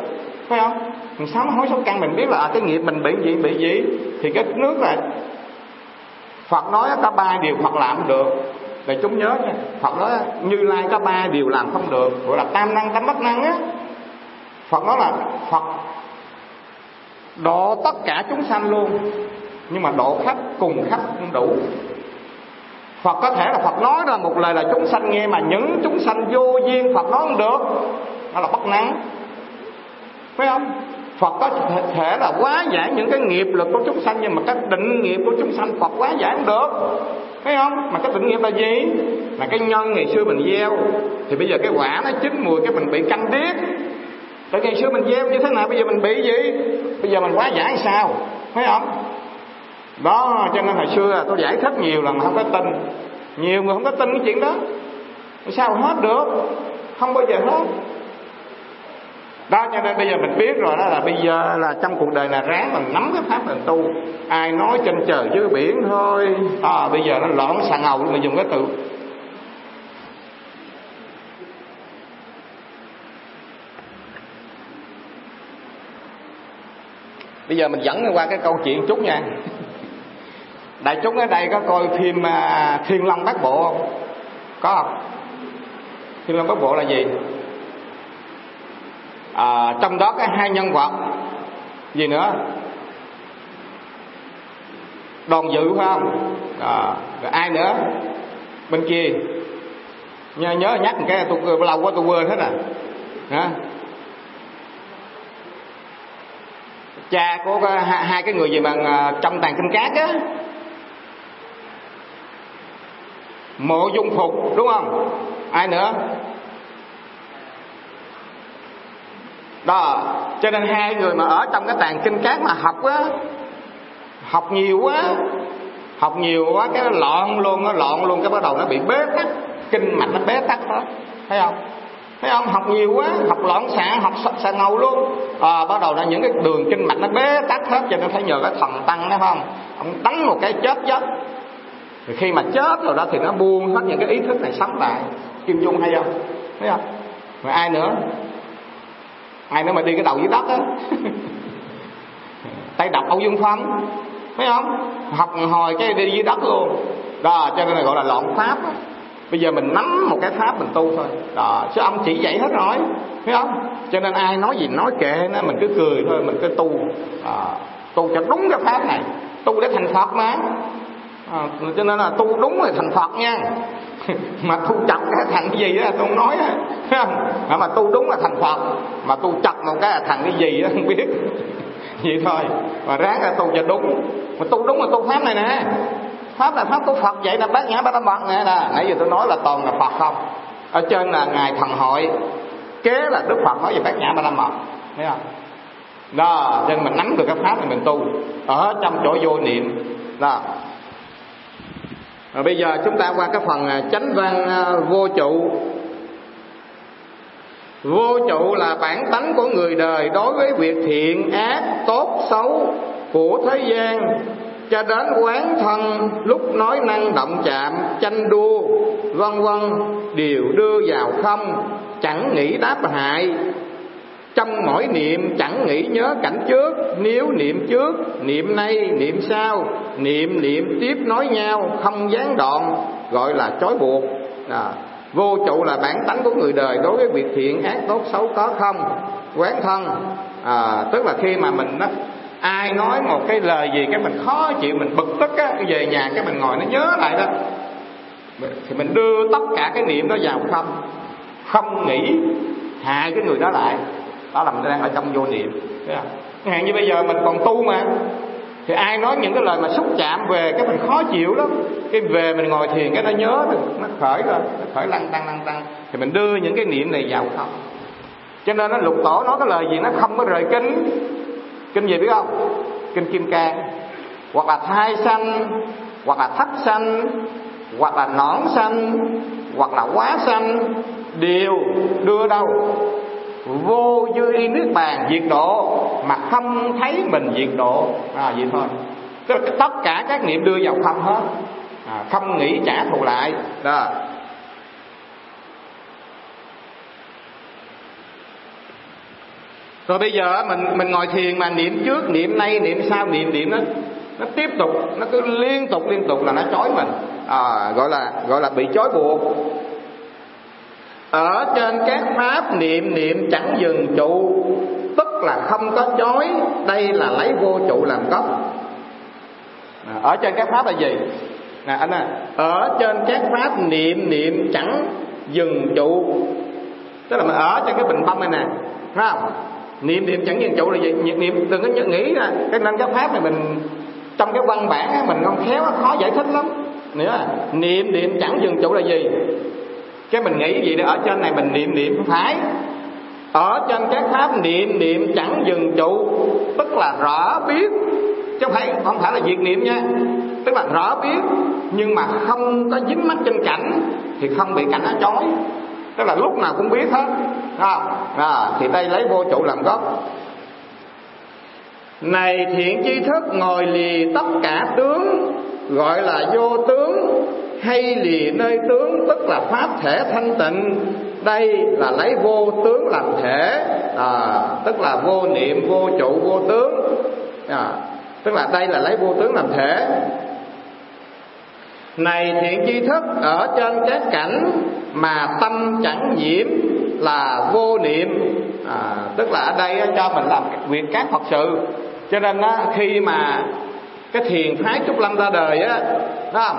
phải không mình sám hối sát căn mình biết là à, cái nghiệp mình bị gì bị gì? Thì cái nước là Phật nói có ba điều Phật làm được. Để chúng nhớ nha, Phật nói như lai có ba điều làm không được. Gọi là tam năng, tam bất năng á. Phật nói là Phật độ tất cả chúng sanh luôn, nhưng mà độ khắp cùng khắp không đủ. Phật có thể là Phật nói ra một lời là chúng sanh nghe, mà những chúng sanh vô duyên Phật nói không được. Đó là bất năng phải không? Phật có thể là quá giải những cái nghiệp lực của chúng sanh, nhưng mà cái định nghiệp của chúng sanh Phật quá giải không được. Thấy không? Mà cái định nghiệp là gì? Là cái nhân ngày xưa mình gieo. Thì bây giờ cái quả nó chín mùi, cái mình bị canh điếc. Tại ngày xưa mình gieo như thế nào? Bây giờ mình bị gì? Bây giờ mình quá giải sao? Thấy không? Đó, cho nên hồi xưa tôi giải thích nhiều lần không có tin. Nhiều người không có tin cái chuyện đó. Sao hết được? Không bao giờ hết đó cho nên bây giờ mình biết rồi đó là bây giờ là trong cuộc đời là ráng mình nắm cái pháp mình tu. Ai nói trên trời dưới biển thôi. À, bây giờ nó loạn xà ngầu mình dùng cái từ. Bây giờ mình dẫn qua cái câu chuyện chút nha. Đại chúng ở đây có coi phim à, thiên long bát bộ không? Có không? Thiên long bát bộ là gì? À, trong đó có hai nhân vật gì nữa? Đoàn dự phải không? À, rồi ai nữa? Bên kia. Nhớ nhớ nhắc một cái tôi lâu quá tôi quên hết à hả? Cha của hai cái người gì mà à, trong tàn kinh cát á? Mộ dung phục đúng không? Ai nữa? Đó. Cho nên hai người mà ở trong cái tàn kinh cát mà học á học nhiều quá học nhiều quá cái loạn luôn nó loạn luôn cái bắt đầu nó bị bế tắc kinh mạch nó bế tắc đó. Thấy không? Thấy không? Học nhiều quá học loạn xạ học xạ ngầu luôn. À, bắt đầu là những cái đường kinh mạch nó bế tắc hết cho nên phải nhờ cái thần tăng đó không? Ông đánh một cái chết chết thì khi mà chết rồi đó thì nó buông hết những cái ý thức này sống lại. Kim dung hay không? Thấy không? Rồi ai nữa? Ai nữa mà đi cái đầu dưới đất á. Tay đọc âu dương phong thấy không? Học hồi cái đi dưới đất luôn. Đó cho nên là gọi là loạn pháp bây giờ mình nắm một cái pháp mình tu thôi. Đó chứ ông chỉ dạy hết rồi. Thấy không? Cho nên ai nói gì nói kệ nó mình cứ cười thôi mình cứ tu. À, tu cho đúng cái pháp này. Tu để thành phật mà. À, cho nên là tu đúng rồi thành phật nha mà tu chặt cái thằng cái gì á, tôi không nói á. Mà tu đúng là thành phật. Mà tu chặt một cái là cái gì á, không biết. Vậy thôi. Mà ráng là tu cho đúng. Mà tu đúng là tu pháp này nè. Pháp là pháp của phật, vậy là bác nhã ba la mật nè. Nè, nãy giờ tôi nói là toàn là phật không? Ở trên là ngài thần hội. Kế là đức phật nói về bát nhã ba la mật. Thấy không? Đó nên mình nắm được cái pháp thì mình tu. Ở trong chỗ vô niệm. Đó rồi bây giờ chúng ta qua cái phần à, chánh văn à, vô trụ. Vô trụ là bản tánh của người đời đối với việc thiện ác tốt xấu của thế gian, cho đến quán thân lúc nói năng động chạm tranh đua, vân vân, đều đưa vào không, chẳng nghĩ đáp hại trong mỗi niệm chẳng nghĩ nhớ cảnh trước nếu niệm trước niệm nay niệm sau niệm niệm tiếp nói nhau không gián đoạn gọi là trói buộc. À, vô trụ là bản tánh của người đời đối với việc thiện ác tốt xấu có không? Quán thân. À, tức là khi mà mình đó, ai nói một cái lời gì cái mình khó chịu mình bực tức á cái về nhà cái mình ngồi nó nhớ lại đó. Thì mình đưa tất cả cái niệm đó vào không? Không nghĩ hại cái người đó lại đó là mình đang ở trong vô niệm. Thấy không? Hạn như bây giờ mình còn tu mà. Thì ai nói những cái lời mà xúc chạm về cái mình khó chịu lắm. Cái về mình ngồi thiền cái nó nhớ được nó khởi rồi nó khởi lăng tăng lăng tăng thì mình đưa những cái niệm này vào không? Cho nên nó lục tổ nói cái lời gì nó không có rời kinh kinh gì biết không? Kinh kim cang. Hoặc là thai sanh, hoặc là thấp sanh, hoặc là nõn sanh, hoặc là quá sanh. Đều đưa đâu? Vô dư y nước bàn diệt độ mà không thấy mình diệt độ. À vậy thôi. Tức là tất cả các niệm đưa vào không hết. À, không nghĩ trả thù lại. Đó. Rồi bây giờ mình mình ngồi thiền mà niệm trước niệm nay niệm sau niệm niệm nó nó tiếp tục nó cứ liên tục liên tục là nó chói mình. À, gọi là gọi là bị chói buộc ở trên các pháp niệm niệm chẳng dừng trụ tức là không có chói đây là lấy vô trụ làm gốc. Ở trên các pháp là gì? Nè anh à. Ở trên các pháp niệm niệm chẳng dừng trụ. Tức là mình ở trên cái bình bông này nè phải không? Niệm niệm chẳng dừng trụ là gì? Niệm, niệm đừng có nghĩ là cái năng các pháp này mình trong cái văn bản mình không khéo khó giải thích lắm. Nữa niệm niệm chẳng dừng trụ là gì cái mình nghĩ gì đó ở trên này mình niệm niệm phải. Ở trên các pháp niệm niệm chẳng dừng trụ tức là rõ biết. Chứ chứ không phải không phải là diệt niệm nha. Tức là rõ biết nhưng mà không có dính mắt trên cảnh thì không bị cảnh nó chói tức là lúc nào cũng biết hết. À, à, thì đây lấy vô trụ làm gốc. Này thiện tri thức ngồi lì tất cả tướng gọi là vô tướng hay lì nơi tướng tức là pháp thể thanh tịnh. Đây là lấy vô tướng làm thể. À, tức là vô niệm vô trụ vô tướng. À, tức là đây là lấy vô tướng làm thể. Này thiện chi thức ở trên các cảnh mà tâm chẳng nhiễm là vô niệm. À, tức là ở đây cho mình làm việc các phật sự. Cho nên khi mà cái thiền phái trúc lâm ra đời á đó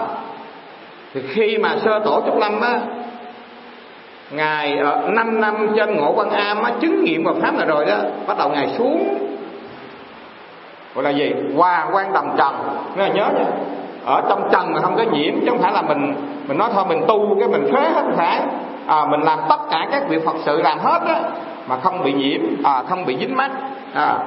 thì khi mà sơ tổ trúc lâm á ngài ờ, ở 5 năm trên ngộ quan am á chứng nghiệm vào pháp này rồi đó bắt đầu ngài xuống gọi là gì? Hòa quan đồng trần. Nghe nhớ nhé ở trong trần mà không có nhiễm chứ không phải là mình mình nói thôi mình tu cái mình phế hết phải. À, mình làm tất cả các việc phật sự làm hết á mà không bị nhiễm à, không bị dính mắt. À.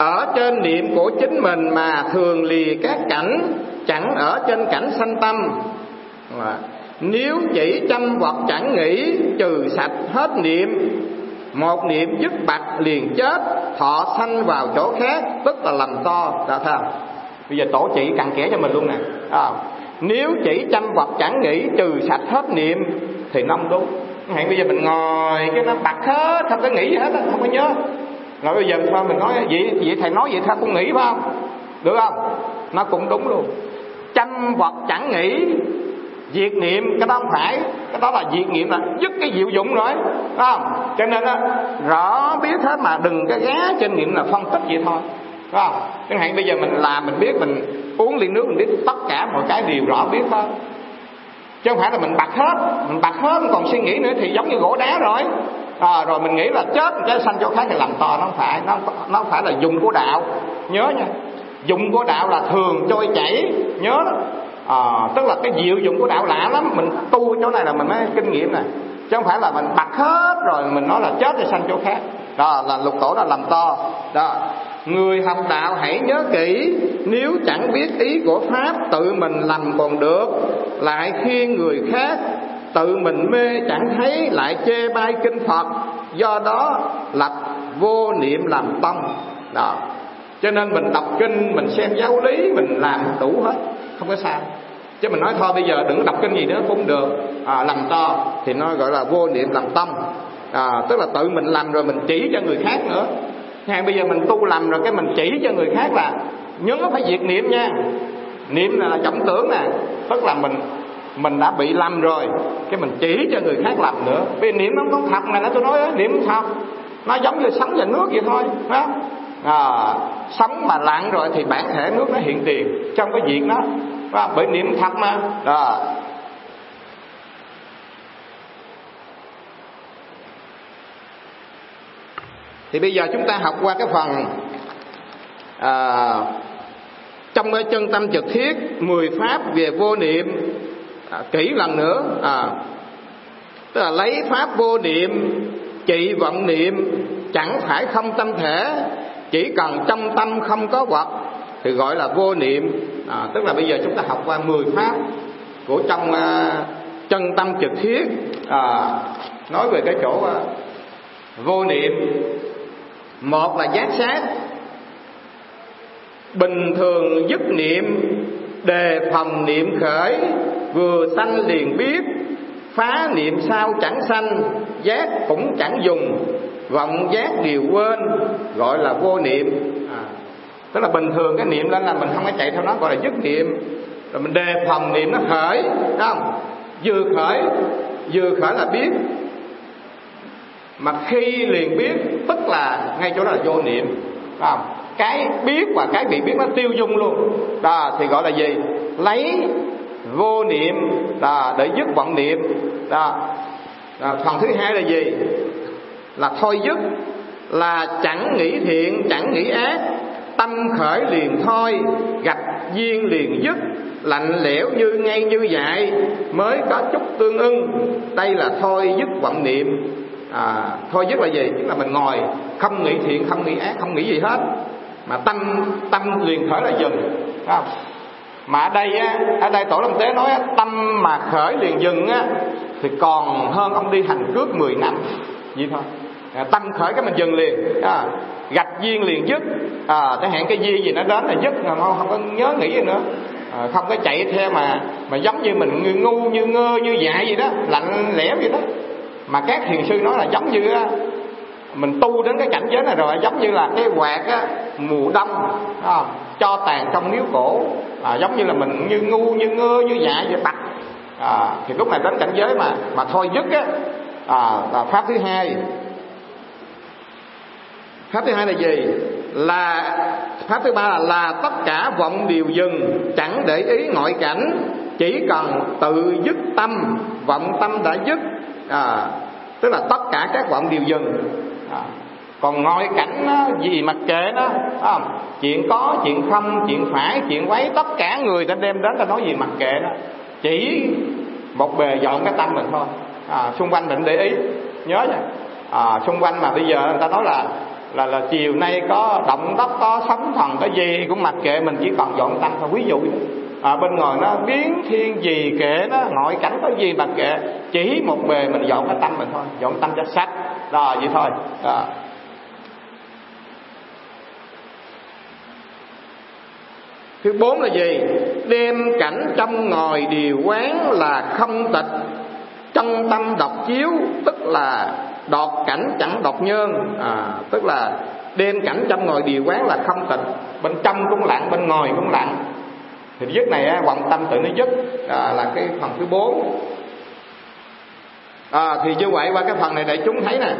ở trên niệm của chính mình mà thường lì các cảnh chẳng ở trên cảnh sanh tâm. Dạ. Nếu chỉ chăm vật chẳng nghĩ trừ sạch hết niệm một niệm dứt bạch liền chết thọ sanh vào chỗ khác tức là lầm to đã thấy bây giờ tổ chỉ cặn kẽ cho mình luôn nè à, nếu chỉ chăm vật chẳng nghĩ trừ sạch hết niệm thì nó không đúng. Hẹn bây giờ mình ngồi cái nó bật hết không có nghĩ gì hết không có nhớ rồi bây giờ sao mình nói vậy? Vậy thầy nói vậy sao? Cũng nghĩ phải không? Được không? Nó cũng đúng luôn. Chăm vật chẳng nghĩ diệt niệm, cái đó không phải. Cái đó là diệt niệm là dứt cái diệu dụng rồi. Không? Cho nên á, rõ biết hết mà đừng cái gá trên niệm là phân tích vậy thôi. Phải không? Chẳng hạn bây giờ mình làm, mình biết, mình uống ly nước, mình biết tất cả mọi cái đều rõ biết thôi. Chứ không phải là mình bật hết, mình bật hết, còn suy nghĩ nữa thì giống như gỗ đá rồi à, rồi mình nghĩ là chết cái sanh chỗ khác thì làm to nó không phải nó nó không phải là dùng của đạo. Nhớ nha dụng của đạo là thường trôi chảy nhớ đó. À, tức là cái diệu dụng của đạo lạ lắm mình tu chỗ này là mình mới kinh nghiệm này chứ không phải là mình bật hết rồi mình nói là chết thì sanh chỗ khác. Đó là lục tổ là làm to. Đó người học đạo hãy nhớ kỹ nếu chẳng biết ý của pháp tự mình làm còn được. Lại khi người khác tự mình mê chẳng thấy lại chê bai kinh phật. Do đó lập vô niệm làm tâm. Đó. Cho nên mình đọc kinh mình xem giáo lý mình làm đủ hết. Không có sao. Chứ mình nói thôi bây giờ đừng đọc kinh gì nữa cũng được. À, làm to. Thì nó gọi là vô niệm làm tâm. À, tức là tự mình làm rồi mình chỉ cho người khác nữa. Ngay bây giờ mình tu làm rồi cái mình chỉ cho người khác là nhớ phải diệt niệm nha. Niệm là trọng tưởng nè. Tức là mình mình đã bị lầm rồi. Cái mình chỉ cho người khác làm nữa. Vì niệm nó không thật này nó tôi nói niệm sao? thật nó giống như sống và nước vậy thôi đó à, sống mà lặng rồi thì bản thể nước nó hiện tiền. Trong cái việc đó và bởi niệm thật mà. Đó. Thì bây giờ chúng ta học qua cái phần à, trong cái chân tâm trực thiết 10 pháp về vô niệm à, kỹ lần nữa. À, tức là lấy pháp vô niệm trị vọng niệm chẳng phải không tâm thể chỉ cần trong tâm không có vật thì gọi là vô niệm. À, tức là bây giờ chúng ta học qua 10 pháp của trong à, chân tâm trực thiết. À, nói về cái chỗ à, vô niệm. Một là giác sát. Bình thường dứt niệm đề phòng niệm khởi vừa sanh liền biết phá niệm sao chẳng sanh giác cũng chẳng dùng vọng giác đều quên gọi là vô niệm. À, tức là bình thường cái niệm lên là mình không có chạy theo nó gọi là dứt niệm. Rồi mình đề phòng niệm nó khởi đúng không? Vừa khởi vừa khởi là biết. Mà khi liền biết tức là ngay chỗ đó là vô niệm đúng không? Cái biết và cái bị biết nó tiêu dung luôn. Đó thì gọi là gì? Lấy vô niệm là để dứt vọng niệm. Là, là phần thứ hai là gì? Là thôi dứt là chẳng nghĩ thiện chẳng nghĩ ác. Tâm khởi liền thôi gặp duyên liền dứt lạnh lẽo như ngay như vậy mới có chút tương ưng. Đây là thôi dứt vọng niệm. À, thôi dứt là gì? Tức là mình ngồi không nghĩ thiện không nghĩ ác không nghĩ gì hết. Mà tâm tâm liền khởi là dừng. Không? Mà ở đây á ở đây tổ long tế nói á, tâm mà khởi liền dừng á thì còn hơn ông đi hành cước 10 năm. Vậy thôi. À, tâm khởi cái mình dừng liền. À, gạch duyên liền dứt. À, chẳng hạn cái duyên gì nó đến là dứt. Mà không, không có nhớ nghĩ gì nữa. À, không có chạy theo mà mà giống như mình ngu như ngơ như dại gì đó lạnh lẽo gì đó. Mà các thiền sư nói là giống như mình tu đến cái cảnh giới này rồi giống như là cái quạt á, mùa đông à, cho tàn trong miếu cổ. À, giống như là mình như ngu như ngơ như dại như bạch. À, thì lúc này đến cảnh giới mà mà thôi dứt á. À, là pháp thứ hai. Pháp thứ hai là gì? Là pháp thứ ba là, là tất cả vọng đều dừng chẳng để ý ngoại cảnh chỉ cần tự dứt tâm vọng tâm đã dứt. À, tức là tất cả các vọng đều dừng à, còn ngoại cảnh nó gì mà kệ nó không? chuyện có chuyện không chuyện phải chuyện quấy tất cả người ta đem đến ta nói gì mặc kệ đó chỉ một bề dọn cái tâm mình thôi. À, xung quanh mình để ý. Nhớ nha. À, xung quanh mà bây giờ người ta nói là là là chiều nay có động đất có sóng thần cái gì cũng mặc kệ mình chỉ còn dọn tâm thôi. Ví dụ à, bên ngoài nó biến thiên gì kệ nó ngoại cảnh có gì mặc kệ. Chỉ một bề mình dọn cái tâm mình thôi. Dọn tâm cho sạch rồi vậy thôi. Đó. thứ bốn là gì? Đem cảnh trong ngồi điều quán là không tịch. Chân tâm độc chiếu tức là đọt cảnh chẳng đọt nhơn. À, tức là đêm cảnh trong ngồi điều quán là không tịch. Bên trong cũng lặng bên ngoài cũng lặng. Thì dứt này á, vọng tâm tự nó dứt à, là cái phần thứ bốn à, thì như vậy qua cái phần này để chúng thấy nè.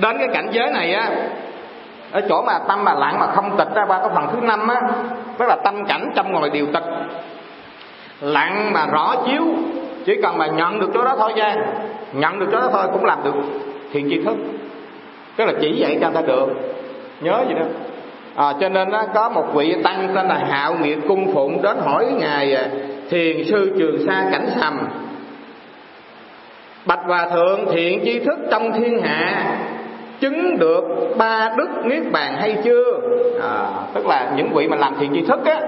Đến cái cảnh giới này á ở chỗ mà tâm mà lặng mà không tịch ra qua cái phần thứ năm á tức là tâm cảnh trong ngồi điều tịch. Lặng mà rõ chiếu chỉ cần mà nhận được chỗ đó thôi nha. Nhận được chỗ đó thôi cũng làm được thiền tri thức. Tức là chỉ dạy cho ta được. Nhớ gì đó. À, cho nên đó, có một vị tăng tên là hạo nghĩa cung phụng đến hỏi ngài à, thiền sư trường sa cảnh sầm. Bạch hòa thượng thiện tri thức trong thiên hạ chứng được ba đức niết bàn hay chưa? À, tức là những vị mà làm thiện tri thức á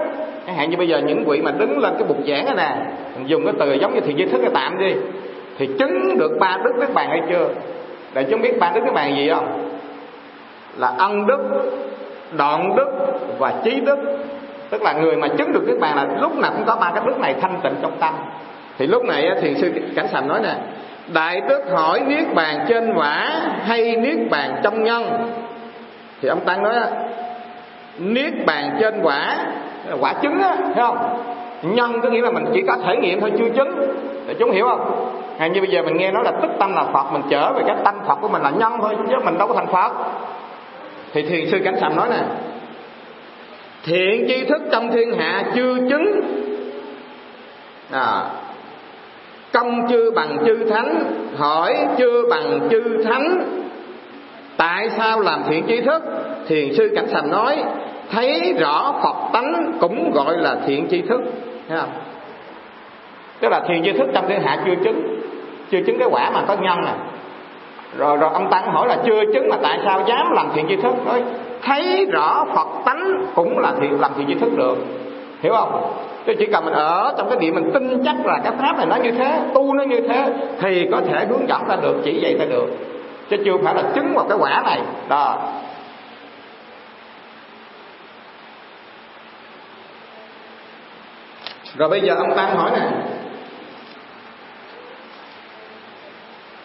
chẳng hạn như bây giờ những vị mà đứng lên cái bục giảng này nè mình dùng cái từ giống như thiện tri thức cái tạm đi thì chứng được ba đức niết bàn hay chưa? Để chúng biết ba đức niết bàn gì không? Là ân đức đoạn đức và trí đức tức là người mà chứng được niết bàn là lúc nào cũng có ba cái đức này thanh tịnh trong tâm. Thì lúc này thiền sư cảnh sàm nói nè, đại đức hỏi niết bàn trên quả hay niết bàn trong nhân thì ông tăng nói niết bàn trên quả quả trứng á, thấy không? Nhân có nghĩa là mình chỉ có thể nghiệm thôi, chưa chứng để chúng hiểu không? Hay như bây giờ mình nghe nói là tức tâm là phật, mình trở về cái tâm phật của mình là nhân thôi, chứ mình đâu có thành phật. Thì thiền sư cảnh sàm nói nè thiện tri thức trong thiên hạ chưa chứng. À, công chưa bằng chư thánh hỏi chưa bằng chư thánh. Tại sao làm thiện tri thức? Thiền sư cảnh sàm nói thấy rõ phật tánh cũng gọi là thiện tri thức. Thấy không? Tức là thiện tri thức trong thiên hạ chưa chứng. Chưa chứng cái quả mà có nhân nè. Rồi rồi ông tăng hỏi là chưa chứng mà tại sao dám làm thiện tri thức? Nói thấy rõ phật tánh cũng là thiện, làm thiện duy thức được. Hiểu không? Chứ chỉ cần mình ở trong cái điểm mình tin chắc là cái pháp này nó như thế, tu nó như thế, thì có thể hướng dẫn ta được, chỉ dạy ta được. Chứ chưa phải là chứng vào cái quả này. Đó. Rồi bây giờ ông tăng hỏi nè.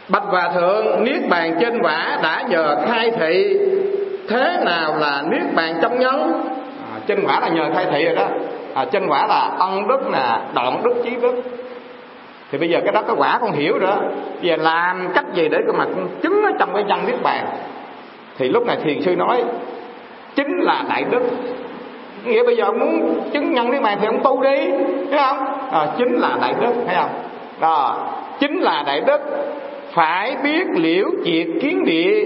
Bạch hòa thượng, niết bàn trên quả đã nhờ khai thị thế nào là niết bàn trong nhân à, chân quả là nhờ khai thị rồi đó. À, chân quả là ân đức nè động đức trí đức thì bây giờ cái đó cái quả con hiểu rồi bây giờ làm cách gì để mà chứng ở trong cái nhân niết bàn? Thì lúc này thiền sư nói chính là đại đức. Nghĩa bây giờ muốn chứng nhân niết bàn thì ông tu đi thấy không? À, chính là đại đức thấy không? Đó chính là đại đức. Phải biết liễu triệt kiến địa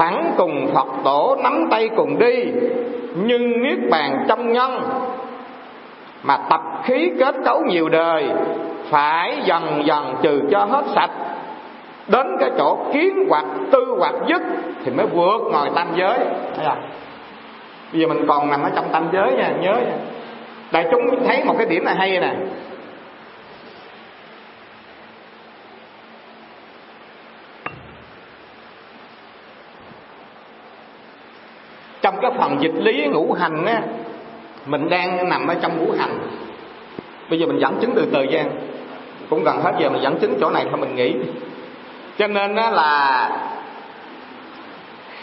thẳng cùng phật tổ nắm tay cùng đi, nhưng niết bàn trong nhân mà tập khí kết cấu nhiều đời phải dần dần trừ cho hết sạch. Đến cái chỗ kiến hoặc tư hoặc dứt thì mới vượt ngồi tam giới. Thấy không? Bây giờ mình còn nằm ở trong tam giới nha, nhớ nha. Đại chúng thấy một cái điểm này hay nè. Trong cái phần dịch lý ngũ hành á mình đang nằm ở trong ngũ hành. Bây giờ mình dẫn chứng từ từ gian cũng gần hết giờ mình dẫn chứng chỗ này thôi mình nghĩ cho nên á là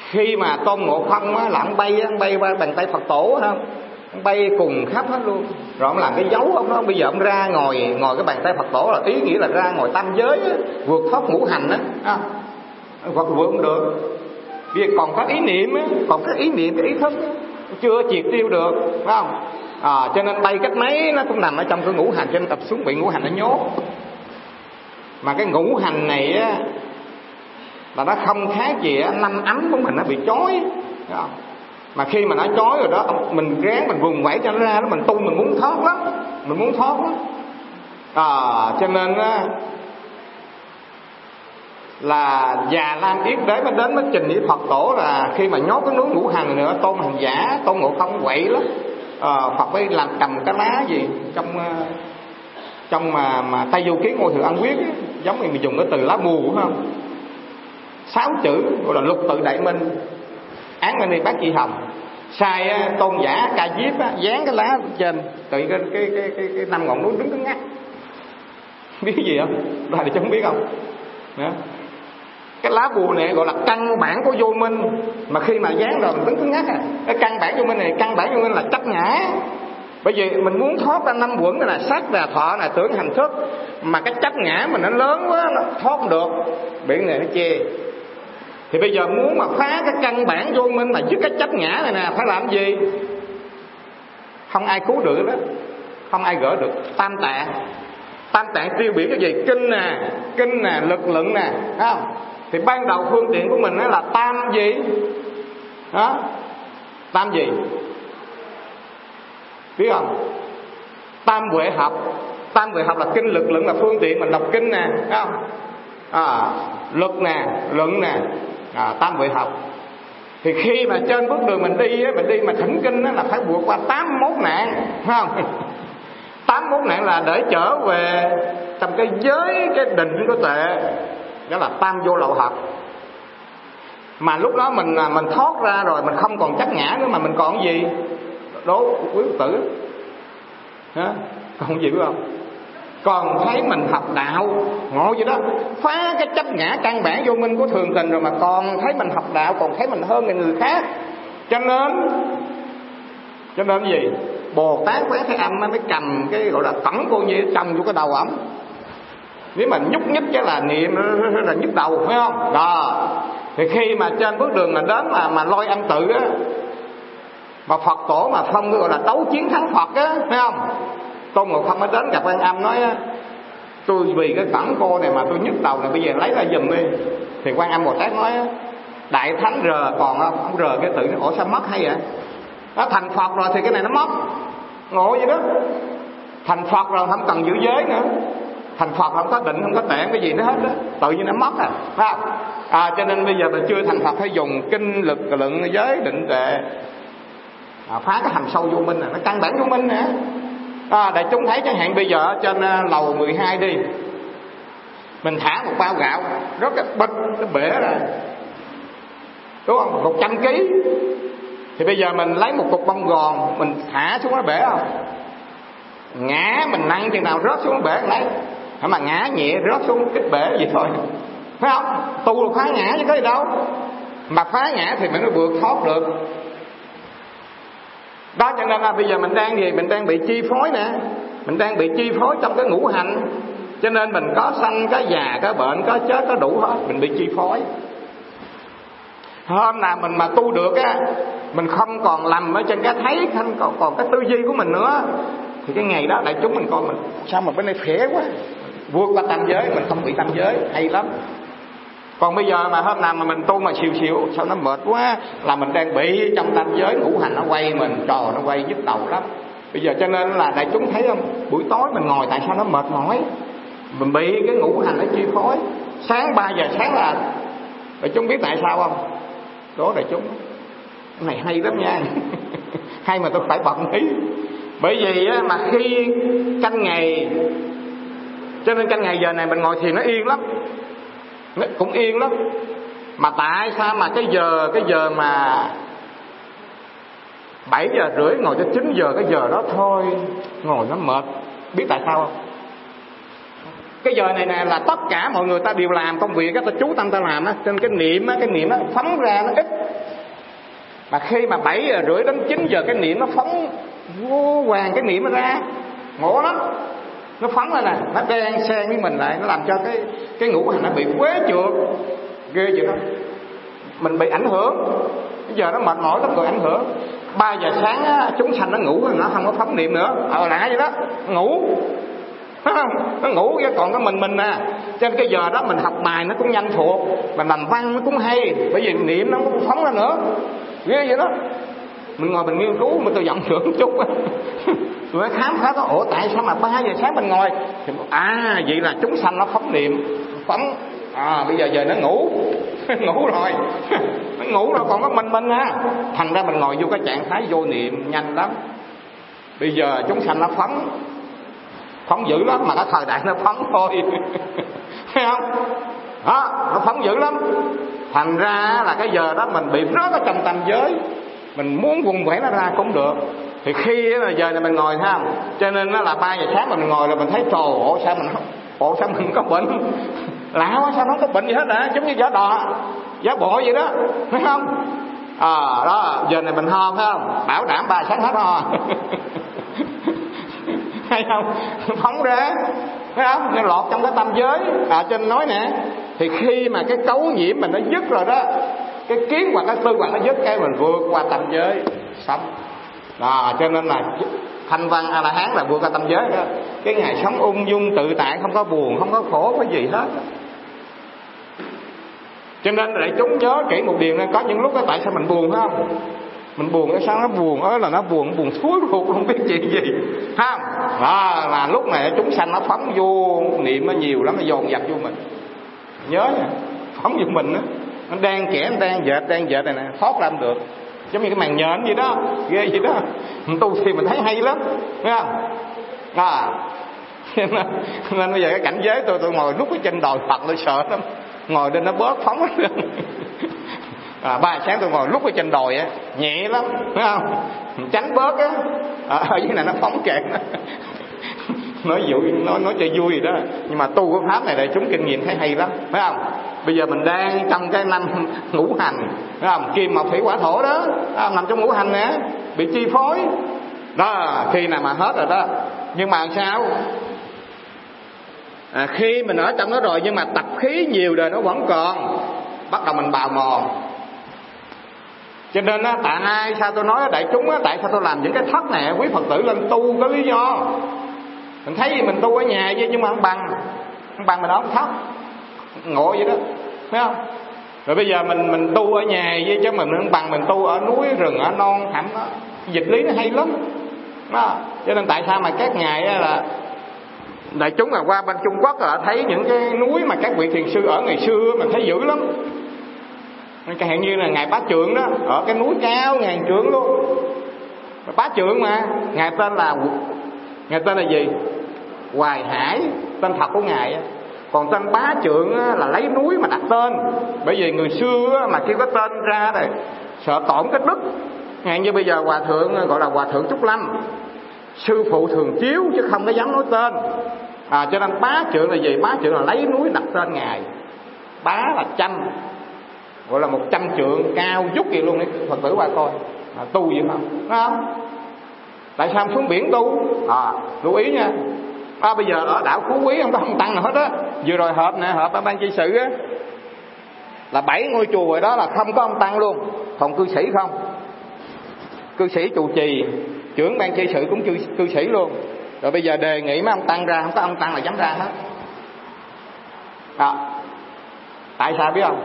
khi mà tôn ngộ không á là ông bay ông bay qua bàn tay phật tổ không? Ông bay cùng khắp hết luôn. Rồi ông làm cái dấu ông đó bây giờ ông ra ngồi ngồi cái bàn tay phật tổ là ý nghĩa là ra ngồi tam giới á, vượt thoát ngũ hành á hoặc vượt không được việc còn các ý niệm á, còn các ý niệm cái ý thức chưa triệt tiêu được phải không? À, cho nên tay cách mấy nó cũng nằm ở trong cái ngũ hành cho nên tập xuống bị ngũ hành nó nhốt. Mà cái ngũ hành này á là nó không khác gì á năm ấm của mình nó bị chói không? mà khi mà nó chói rồi đó mình ráng mình vùng vẫy cho nó ra đó mình tung mình muốn thoát lắm mình muốn thoát lắm. À, cho nên á là già lam yết đế mới đến mới trình với phật tổ là khi mà nhốt cái núi ngũ hành nữa tôn hành giả tôn ngộ không quậy lắm. À, phật mới làm cầm cái lá gì trong ờ, trong mà mà tay du ký ngôi thừa ăn quyết ấy, giống như mình dùng cái từ lá mù phải không? Sáu chữ gọi là lục tự đại minh. Án minh đi bác chị hồng. Sai tôn giả ca diếp á, dán cái lá trên tự cái cái cái cái, cái năm ngọn núi đứng cứng ngắc biết gì không? Là thì không biết không? Đó cái lá bùa này gọi là căn bản của vô minh. Mà khi mà dán rồi mình đứng cứng ngắc à cái căn bản vô minh này, căn bản vô minh là chấp ngã. Bởi vì mình muốn thoát ra năm quẩn là sắc là thọ, là tưởng hành thức. Mà cái chấp ngã mình nó lớn quá, nó thoát không được, biển này nó chê. Thì bây giờ muốn mà phá cái căn bản vô minh mà dứt cái chấp ngã này nè, phải làm gì? Không ai cứu được đó. Không ai gỡ được. Tam tạng. Tam tạng tiêu biểu cái gì? Kinh nè kinh nè, lực lượng nè. Thấy không? Thì ban đầu phương tiện của mình đó là tam gì? Đó tam gì? Biết không? Tam huệ học tam huệ học là kinh lực lượng là phương tiện mình đọc kinh nè thấy không? À, luật nè luận nè. À, tam huệ học thì khi mà trên bước đường mình đi á, mình đi mà thỉnh kinh á, là phải vượt qua tám mốt nạn phải không? Tám mốt nạn là để trở về trong cái giới cái định của tệ đó là tam vô lậu học mà lúc đó mình à, mình thoát ra rồi, mình không còn chấp ngã nữa mà mình còn gì? Đố quý tử. Hả? còn gì biết không? Còn thấy mình học đạo. Ngộ vậy đó. Phá cái chấp ngã căn bản vô minh của thường tình rồi mà còn thấy mình học đạo, còn thấy mình hơn người khác. Cho nên cho nên gì? Bồ tát quán thế âm mới cầm cái gọi là cẩn cô như trong vô cái đầu ẩm nếu mà nhúc nhích cái là niệm, là nhức đầu, phải không? Đó. Thì khi mà trên bước đường mà đến mà mà lôi âm tự á, mà phật tổ mà không gọi là tấu chiến thắng phật á, phải không? Tôn ngộ không mới đến gặp quan âm nói á, tôi vì cái cẩn cô này mà tôi nhức đầu này bây giờ lấy ra giùm đi. Thì quan âm bồ tát nói á, đại thánh rờ còn không ông rờ cái tự ủa sao mất hay vậy? Nó thành phật rồi thì cái này nó mất. Ngộ vậy đó. Thành phật rồi không cần giữ giới nữa thành phật không có định không có tạng cái gì nó hết đó. Tự nhiên nó mất à phải không? À cho nên bây giờ mình chưa thành phật phải dùng kinh lực luận giới định tuệ. À, phá cái hầm sâu vô minh này nó căn bản vô minh nè. À, để chúng thấy chẳng hạn bây giờ trên à, lầu 12 đi. Mình thả một bao gạo rất là bịch nó bể ra. Đúng không? Một trăm ký. Thì bây giờ mình lấy một cục bông gòn mình thả xuống nó bể không? Ngã mình nặng chừng nào rớt xuống bể lấy mà ngã nhẹ rớt xuống cái bể gì thôi. Phải không? Tu là phá ngã chứ có gì đâu. Mà phá ngã thì mình mới vượt thoát được. Đó cho nên là bây giờ mình đang gì? Mình đang bị chi phối nè. Mình đang bị chi phối trong cái ngũ hành. Cho nên mình có sanh, có già, có bệnh, có chết, có đủ hết. Mình bị chi phối. Hôm nào mình mà tu được á, mình không còn lầm ở trên cái thấy, không còn còn cái tư duy của mình nữa, thì cái ngày đó đại chúng mình coi mình, sao mà bên đây khỏe quá? Vượt qua tam giới, mình không bị tam giới. Hay lắm. Còn bây giờ mà hôm nào mà mình tu mà xìu xìu, sao nó mệt quá? Là mình đang bị trong tam giới ngũ hành nó quay mình, trò nó quay nhức đầu lắm. Bây giờ cho nên là đại chúng thấy không? Buổi tối mình ngồi tại sao nó mệt mỏi? Mình bị cái ngũ hành nó chi phối. Sáng 3 giờ sáng là đại chúng biết tại sao không? Đó đại chúng. Cái này hay lắm nha. Hay mà tôi phải bận ý. Bởi vì mà khi canh ngày cho nên canh ngày giờ này mình ngồi thì nó yên lắm. Nó cũng yên lắm. Mà tại sao mà cái giờ cái giờ mà 7 giờ rưỡi ngồi cho 9 giờ, cái giờ đó thôi, ngồi nó mệt. Biết tại sao không? Cái giờ này nè là tất cả mọi người ta đều làm công việc ta chú tâm ta làm á. Trên cái niệm á, cái niệm nó phóng ra nó ít. Mà khi mà 7 giờ rưỡi đến 9 giờ, cái niệm nó phóng vô hoàng cái niệm nó ra. Ngộ lắm nó phóng lên nè. Nó đen xen với mình lại. Nó làm cho cái cái ngũ hành nó bị quế trượt. Ghê vậy đó. Mình bị ảnh hưởng. Bây giờ nó mệt mỏi lắm rồi ảnh hưởng. 3 giờ sáng á, chúng sanh nó ngủ nó không có phóng niệm nữa. Ờ lạ vậy đó. Ngủ. Nó ngủ cái còn cái mình mình à trên cái giờ đó mình học bài nó cũng nhanh thuộc. Mình làm văn nó cũng hay. Bởi vì niệm nó cũng phóng ra nữa. Ghê vậy đó mình ngồi mình nghiên cứu mà tôi giọng trưởng chút tôi mới khám phá đó ủa tại sao mà ba giờ sáng mình ngồi? Thì à vậy là chúng sanh nó phóng niệm phóng. À bây giờ giờ nó ngủ. Ngủ rồi. Nó ngủ rồi còn có mình mình á, thành ra mình ngồi vô cái trạng thái vô niệm nhanh lắm. Bây giờ chúng sanh nó phóng phóng dữ lắm mà cái thời đại nó phóng thôi. Thấy không? Đó nó phóng dữ lắm. Thành ra là cái giờ đó mình bị rớt ở trong tâm giới mình muốn vùng vẫy nó ra cũng được. Thì khi là giờ này mình ngồi, thấy không? Cho nên nó là ba giờ sáng mình ngồi là mình thấy, trời ổ sao mình ổ sao mình có bệnh? Lạ quá, sao nó có bệnh gì hết hả? Giống như giả đò giả bộ vậy đó phải không? À đó, giờ này mình ho phải không? Bảo đảm ba sáng hết ho hay không? Phóng ra phải không? Nó lọt trong cái tâm giới. À trên nói nè, thì khi mà cái cấu nhiễm mình nó dứt rồi đó cái kiến hoặc cái tư hoặc nó dứt cái mình vượt qua tâm giới, sống. Đó, cho nên là thanh văn a la hán là vượt qua tâm giới đó. Cái ngày sống ung dung tự tại, không có buồn, không có khổ cái gì hết. Cho nên để chúng nhớ kỹ một điều này, có những lúc đó tại sao mình buồn không? Mình buồn cái sao nó buồn? Ớ là nó buồn buồn suối ruột, không biết chuyện gì. Ha đó, là lúc này chúng sanh nó phóng vô, niệm nó nhiều lắm, nó dồn dập vô mình. Nhớ nha, phóng vô mình á nó đang kẻ nó đang dệt đang dệt này nè. Thoát làm được. Giống như cái màn nhện gì đó ghê gì đó. Mình tu thì mình thấy hay lắm thấy không? À. Nên, nên bây giờ cái cảnh giới tôi tôi ngồi lúc ở trên đồi phật tôi sợ lắm. Ngồi lên nó bớt phóng lên. À, ba sáng tôi ngồi lúc ở trên đồi á nhẹ lắm phải không? Tránh bớt á. À, ở dưới này nó phóng kẹt nói dụ nói nói cho vui đó. Nhưng mà tu cái pháp này đại chúng kinh nghiệm thấy hay lắm phải không? Bây giờ mình đang trong cái năm ngũ hành phải không? Kim mộc thủy hỏa thổ đó không? nằm trong ngũ hành nè bị chi phối. Đó khi nào mà hết rồi đó. Nhưng mà sao? À, khi mình ở trong đó rồi nhưng mà tập khí nhiều đời nó vẫn còn. Bắt đầu mình bào mòn. Cho nên á tại ai sao tôi nói đại chúng á tại sao tôi làm những cái thất này quý phật tử lên tu có lý do? Mình thấy gì mình tu ở nhà chứ, nhưng mà không bằng. Không bằng mình không khóc. Ngộ vậy đó. Thấy không? Rồi bây giờ mình mình tu ở nhà với chứ mình không bằng mình tu ở núi rừng, ở non thẳm đó. Dịch lý nó hay lắm. Đó. cho nên tại sao mà các ngài là đại chúng là qua bên trung quốc là thấy những cái núi mà các vị thiền sư ở ngày xưa mình thấy dữ lắm. Cái hạn như là ngài bá trượng đó, ở cái núi cao ngàn trượng luôn. Bá trượng mà, ngài tên là, ngài tên là gì? Hoài hải tên thật của ngài còn tên bá trượng là lấy núi mà đặt tên. Bởi vì người xưa mà kêu cái tên ra rồi sợ tổn cái đức. Ngay như bây giờ hòa thượng à, gọi là hòa thượng trúc lâm. Sư phụ thường chiếu chứ không có dám nói tên. À, cho nên bá trượng là gì? Bá trượng là lấy núi đặt tên ngài. Bá là trăm. Gọi là một trăm trượng cao dút gì luôn đấy phật tử qua coi. À, tu gì không? Đúng không? Tại sao xuống biển tu? À lưu ý nha à, bây giờ ở đảo phú quý không có không tăng nào hết á. Vừa rồi họp nè họp ở ban chi sự á. Là bảy ngôi chùa rồi đó là không có ông tăng luôn. Còn cư sĩ không. Cư sĩ trụ trì trưởng ban chi sự cũng cư, cư sĩ luôn. Rồi bây giờ đề nghị mấy ông tăng ra không có ông tăng là dám ra hết. À, tại sao biết không?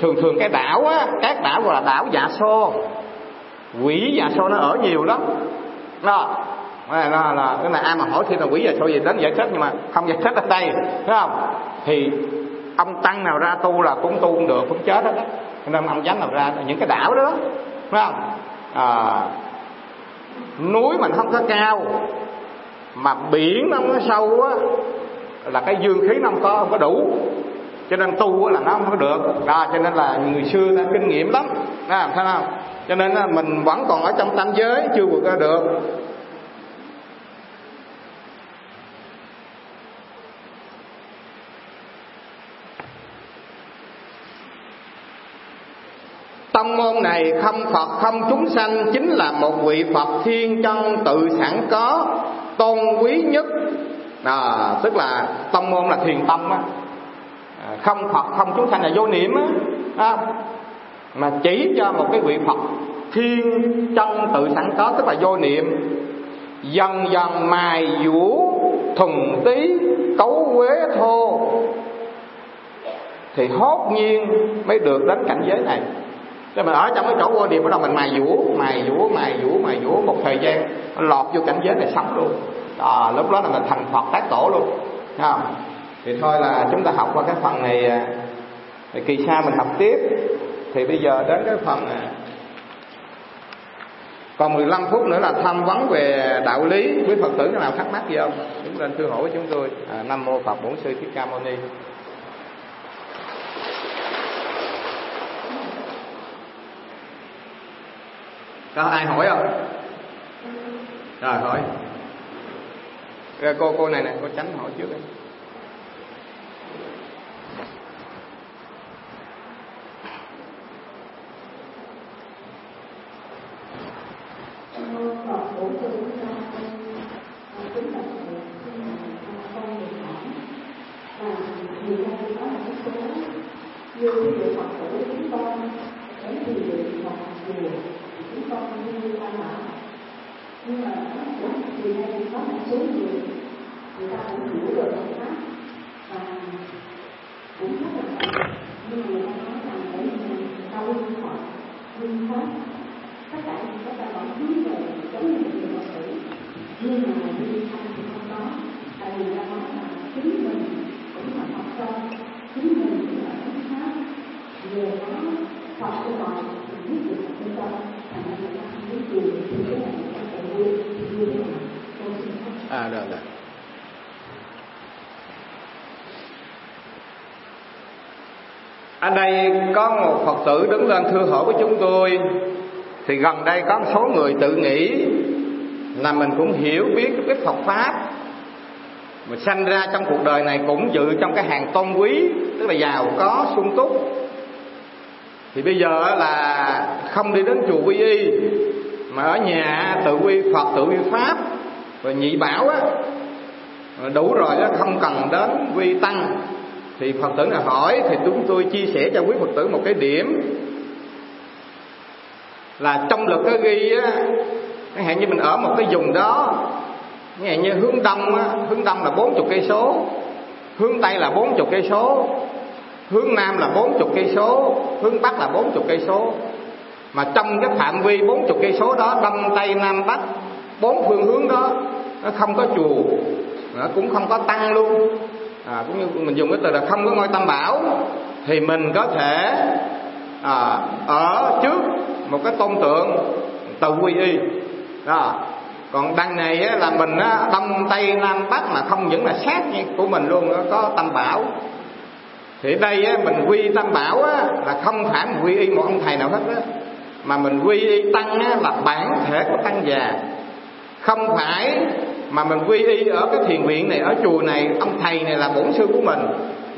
Thường thường cái đảo á các đảo gọi là đảo dạ xô. Quỷ dạ xô nó ở nhiều lắm. Đó là, là, cái này ai mà hỏi thì là quỷ về sao gì đến giải thích nhưng mà không giải thích ở đây thấy không? Thì ông tăng nào ra tu là cũng tu cũng được cũng chết hết á. Nên ông dám nào ra những cái đảo đó phải không? À, núi mình không có cao mà biển nó không có sâu á là cái dương khí nó không có không có đủ. Cho nên tu là nó không có được. Đó cho nên là người xưa ta kinh nghiệm lắm à, thấy không? Cho nên là mình vẫn còn ở trong tam giới chưa vượt ra được Tông môn này không Phật không chúng sanh Chính là một vị Phật thiên chân tự sẵn có Tôn quý nhất. À, Tức là tông môn là thiền tông á. À, Không Phật không chúng sanh là vô niệm á. À, Mà chỉ cho một cái vị Phật thiên chân tự sẵn có Tức là vô niệm. Dần dần mài vũ thùng tí cấu quế thô. Thì hốt nhiên mới được đến cảnh giới này. Rồi mình ở trong cái chỗ vô điệp bắt đầu mình mài vũ mài vũ mài vũ mài vũ một thời gian lọt vô cảnh giới này sống luôn. À, lúc đó là mình thành phật tác tổ luôn. Thấy không? Thì thôi là chúng ta học qua cái phần này à, thì kỳ sau mình học tiếp. Thì bây giờ đến cái phần này. còn 15 phút nữa là tham vấn về đạo lý. Quý phật tử nào thắc mắc gì không? Chúng lên thưa hỏi với chúng tôi. À, nam mô phật bổn sư thích ca mâu ni. Có ai hỏi không rồi, hỏi rồi cô cô này nè, cô tránh hỏi trước đi Thank you dụ Phật tử chúng con đến thì một chùa chúng con như ta bảo nhưng mà thì đây có một số người người ta cũng hiểu được Phật pháp và cũng rất là mạnh nhưng mà người ta nói rằng để mình đau họ linh pháp tất cả chúng ta vẫn hướng về giống như người Phật tử nhưng mà đi thanh thì không có tại vì người ta nói là chính mình cũng là Phật con chính mình cũng là Phật pháp về đó Phật của họ thì biết được Phật con à được rồi ở đây có một phật tử đứng lên thưa hỏi với chúng tôi, thì gần đây có một số người tự nghĩ là mình cũng hiểu biết cái Phật pháp. Mà sanh ra trong cuộc đời này cũng dự trong cái hàng tôn quý, tức là giàu có, sung túc. Thì bây giờ là không đi đến chùa quy y, mà ở nhà tự quy phật, tự quy pháp. Rồi nhị bảo á, đủ rồi đó không cần đến quy tăng thì phật tử nào hỏi thì chúng tôi chia sẻ cho quý phật tử một cái điểm. Là trong luật có ghi á chẳng hạn như mình ở một cái vùng đó chẳng hạn như hướng đông á, hướng đông là bốn chục cây số, hướng tây là bốn chục cây số, hướng nam là bốn chục cây số, hướng bắc là bốn chục cây số. Mà trong cái phạm vi bốn chục cây số đó, đông, tây, nam, bắc, bốn phương hướng đó, nó không có chùa, nó cũng không có tăng luôn à, cũng như mình dùng cái từ là không có ngôi tam bảo thì mình có thể à, ở trước một cái tôn tượng tự quy y. Đó. Còn đằng này á, là mình á, đông tây nam bắc mà không những là sát như của mình luôn có tam bảo. Thì đây á, mình quy tam bảo á, là không phải mình quy y một ông thầy nào hết á mà mình quy y tăng á, là bản thể của tăng già. Không phải mà mình quy y ở cái thiền viện này ở chùa này ông thầy này là bổn sư của mình.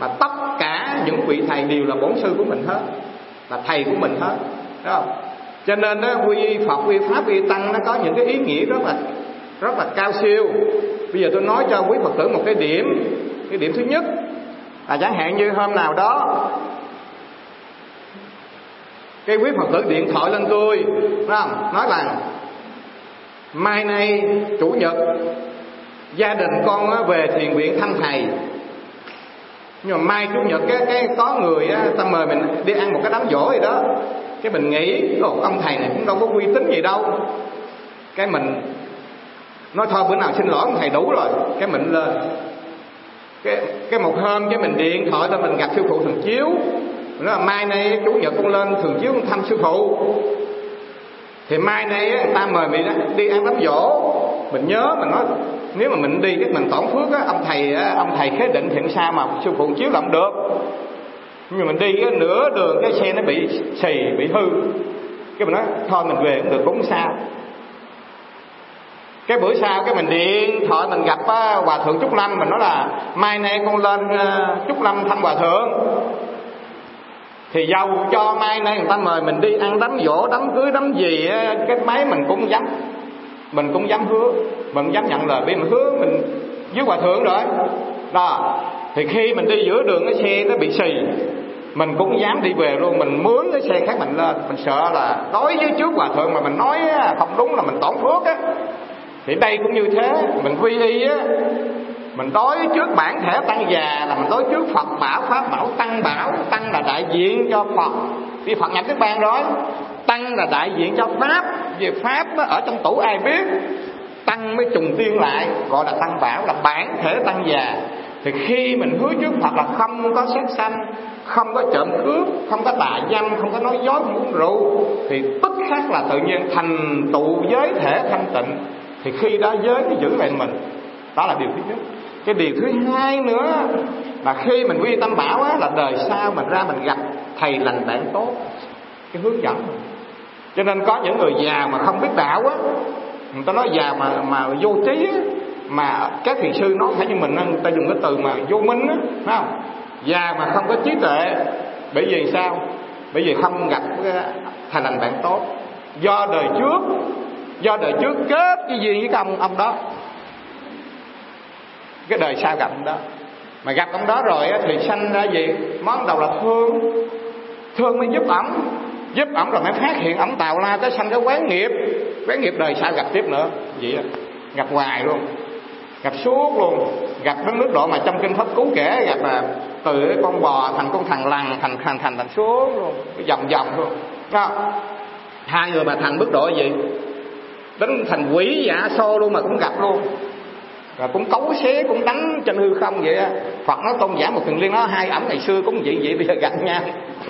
Mà tất cả những vị thầy đều là bổn sư của mình hết. Là thầy của mình hết. Đúng không? Cho nên đó, quy y phật quy pháp quy tăng nó có những cái ý nghĩa rất là rất là cao siêu. Bây giờ tôi nói cho quý phật tử một cái điểm cái điểm thứ nhất. Là chẳng hạn như hôm nào đó cái quý phật tử điện thoại lên tôi đúng không? Nói rằng mai nay, chủ nhật, gia đình con về thiền viện thăm thầy. Nhưng mà mai chủ nhật cái cái có người á, ta mời mình đi ăn một cái đám dỗ gì đó. Cái mình nghĩ ông thầy này cũng đâu có uy tín gì đâu. Cái mình nói, thôi, bữa nào xin lỗi, ông thầy đủ rồi. Cái mình lên. Cái cái một hôm cái mình điện thoại cho mình gặp sư phụ thường chiếu. Nó là mai nay chủ nhật con lên thường chiếu thăm sư phụ thì mai nay người ta mời mình đi ăn đám dỗ mình nhớ mình nói nếu mà mình đi cái mình tổn phước á ông thầy ông thầy khế định thì sao mà sư phụ chiếu làm được. Nhưng mà mình đi cái nửa đường cái xe nó bị xì bị hư. Cái mình nói thôi mình về cũng được cũng sao. Cái bữa sau cái mình điện thoại mình gặp á, hòa thượng trúc lâm mình nói là mai nay con lên ờ, trúc lâm thăm hòa thượng thì giàu cho mai nay người ta mời mình đi ăn đám dỗ đám cưới, đám gì cái máy mình cũng dám, mình cũng dám hứa, mình dám nhận lời vì mình hứa mình với hòa thượng rồi. Đó thì khi mình đi giữa đường cái xe nó bị xì, mình cũng dám đi về luôn, mình mướn cái xe khác mình lên, mình sợ là nói với trước hòa thượng mà mình nói không đúng là mình tổn phước á. Thì đây cũng như thế, mình quy y á mình đối trước bản thể tăng già là mình đối trước phật bảo pháp bảo tăng bảo. Tăng là đại diện cho phật. Vì phật nhập nước ban rồi. Tăng là đại diện cho pháp. Về pháp đó, ở trong tủ ai biết? Tăng mới trùng tiên lại gọi là tăng bảo là bản thể tăng già. Thì khi mình hứa trước Phật là không có sát sanh không có trộm cướp không có tà dâm không có nói dối không uống rượu thì tức khác là tự nhiên thành tụ giới thể thanh tịnh. Thì khi đó giới nó giữ lại mình. Đó là điều thứ nhất cái điều thứ hai nữa là khi mình quy tâm bảo á, là đời sau mình ra mình gặp thầy lành bạn tốt cái hướng dẫn mình. Cho nên có những người già mà không biết đạo á người ta nói già mà mà vô trí á, mà các thiền sư nói phải như mình người ta dùng cái từ mà vô minh á phải không? Già mà không có trí tuệ bởi vì sao? Bởi vì không gặp ờ, thầy lành bạn tốt. Do đời trước do đời trước kết cái duyên với cái ông ông đó cái đời sau gặp ông đó. Mà gặp ông đó rồi thì sanh ra gì? Món đầu là thương. Thương mới giúp ổng. Giúp ổng rồi mới phát hiện ổng tạo la cái sanh cái quán nghiệp. Quán nghiệp đời sau gặp tiếp nữa. Vậy gặp hoài luôn. Gặp suốt luôn. Gặp đến mức độ mà trong kinh pháp cứu kể, gặp là từ con bò thành con thằng lằn, thành thành thành thành xuống luôn. Cái vòng vòng luôn. Đó. Hai người mà thành mức độ gì? Đến thành quỷ dạ xô luôn mà cũng gặp luôn rồi cũng cấu xé cũng đánh trên hư không vậy á. Phật nó tôn giả một thường liên nó hai ẩm ngày xưa cũng vậy vậy bây giờ gặp nha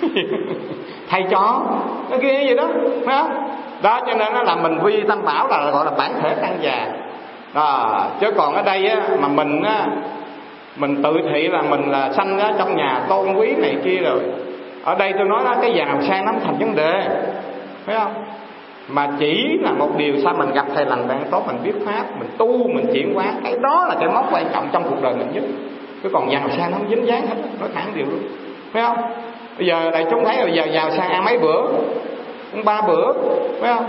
thầy chó, nó kia vậy đó, phải không? Đó, cho nên nó là mình vi tâm bảo là gọi là bản thể tăng già. Đó, chứ còn ở đây á, mà mình á, mình tự thị là mình là sanh ở trong nhà tôn quý này kia rồi. Ở đây tôi nói đó, cái giàu sang nó thành vấn đề. Phải không? Mà chỉ là một điều sao mình gặp thầy lành bạn tốt, mình biết pháp, mình tu, mình chuyển hóa, cái đó là cái mốc quan trọng trong cuộc đời mình nhất. Chứ còn giàu sang nó không dính dáng hết, nói thẳng điều luôn. Phải không? Bây giờ đại chúng thấy bây giờ giàu sang ăn mấy bữa? Cũng ba bữa, phải không?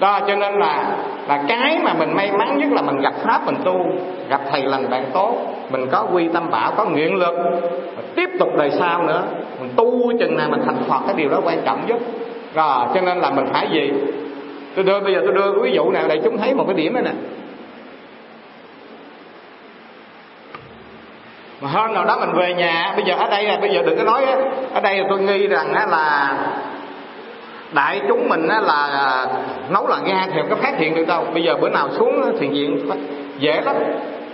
Đó, cho nên là là cái mà mình may mắn nhất là mình gặp pháp, mình tu, gặp thầy lành bạn tốt, mình có quy tâm bảo, có nguyện lực tiếp tục đời sau nữa, mình tu chừng nào mình thành phật, cái điều đó quan trọng nhất. Rồi, cho nên là mình phải gì? Tôi đưa bây giờ tôi đưa ví dụ nào để chúng thấy một cái điểm này nè. Mà hôm nào đó mình về nhà bây giờ ở đây là bây giờ đừng có nói ở đây là tôi nghi rằng là đại chúng mình là à, nấu là ga thì có phát hiện được đâu. Bây giờ bữa nào xuống thiền viện dễ lắm.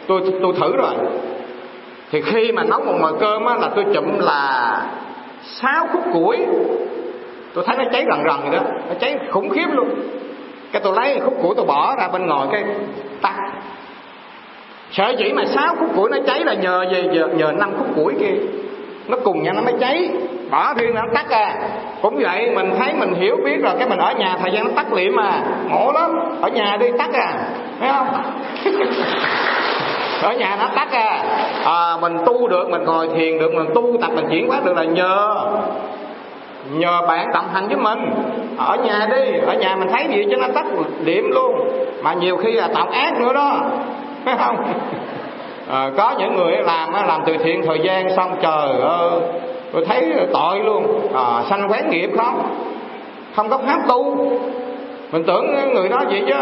Tôi tôi thử rồi. Thì khi mà nấu một nồi cơm á, là tôi chụm là sáu khúc củi. Tôi thấy nó cháy rần rần vậy đó. Nó cháy khủng khiếp luôn cái tôi lấy khúc củi tôi bỏ ra bên ngoài cái tắt. Sở dĩ mà sáu khúc củi nó cháy là nhờ gì? Nhờ, nhờ năm khúc củi kia. Nó cùng nhau nó mới cháy. Bỏ riêng nó tắt à. Cũng vậy mình thấy mình hiểu biết rồi cái mình ở nhà thời gian nó tắt liệm mà ngộ lắm. Ở nhà đi tắt à. Thấy không? Ở nhà nó tắt à. à mình tu được mình ngồi thiền được mình tu tập mình chuyển hóa được là nhờ. Nhờ bạn đồng hành với mình ở nhà đi ở nhà mình thấy gì cho nó tắt điểm luôn. Mà nhiều khi là tạo ác nữa đó. Phải không? À, có những người làm làm từ thiện thời gian xong trời ơi ờ, tôi thấy tội luôn. À, sanh quán nghiệp không? Không có pháp tu. Mình tưởng người đó vậy chứ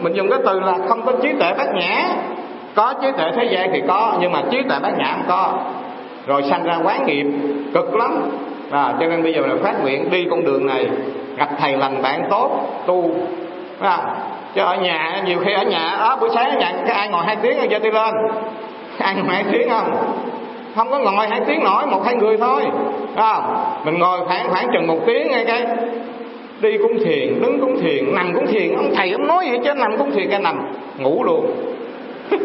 mình dùng cái từ là không có trí tuệ bát nhã. Có trí tuệ thế gian thì có nhưng mà trí tuệ bát nhã không có. Rồi sanh ra quán nghiệp cực lắm à, cho nên bây giờ là phát nguyện đi con đường này gặp thầy lành bạn tốt tu. À, chứ ở nhà nhiều khi ở nhà đó buổi sáng ở nhà cái ai ngồi hai tiếng rồi giơ đi lên. Ai ngồi hai tiếng không? Không có ngồi hai tiếng nổi một hai người thôi. À, mình ngồi khoảng khoảng chừng một tiếng ngay cái đi cũng thiền đứng cũng thiền nằm cũng thiền. Ông thầy ông nói vậy chứ nằm cũng thiền cái nằm ngủ luôn.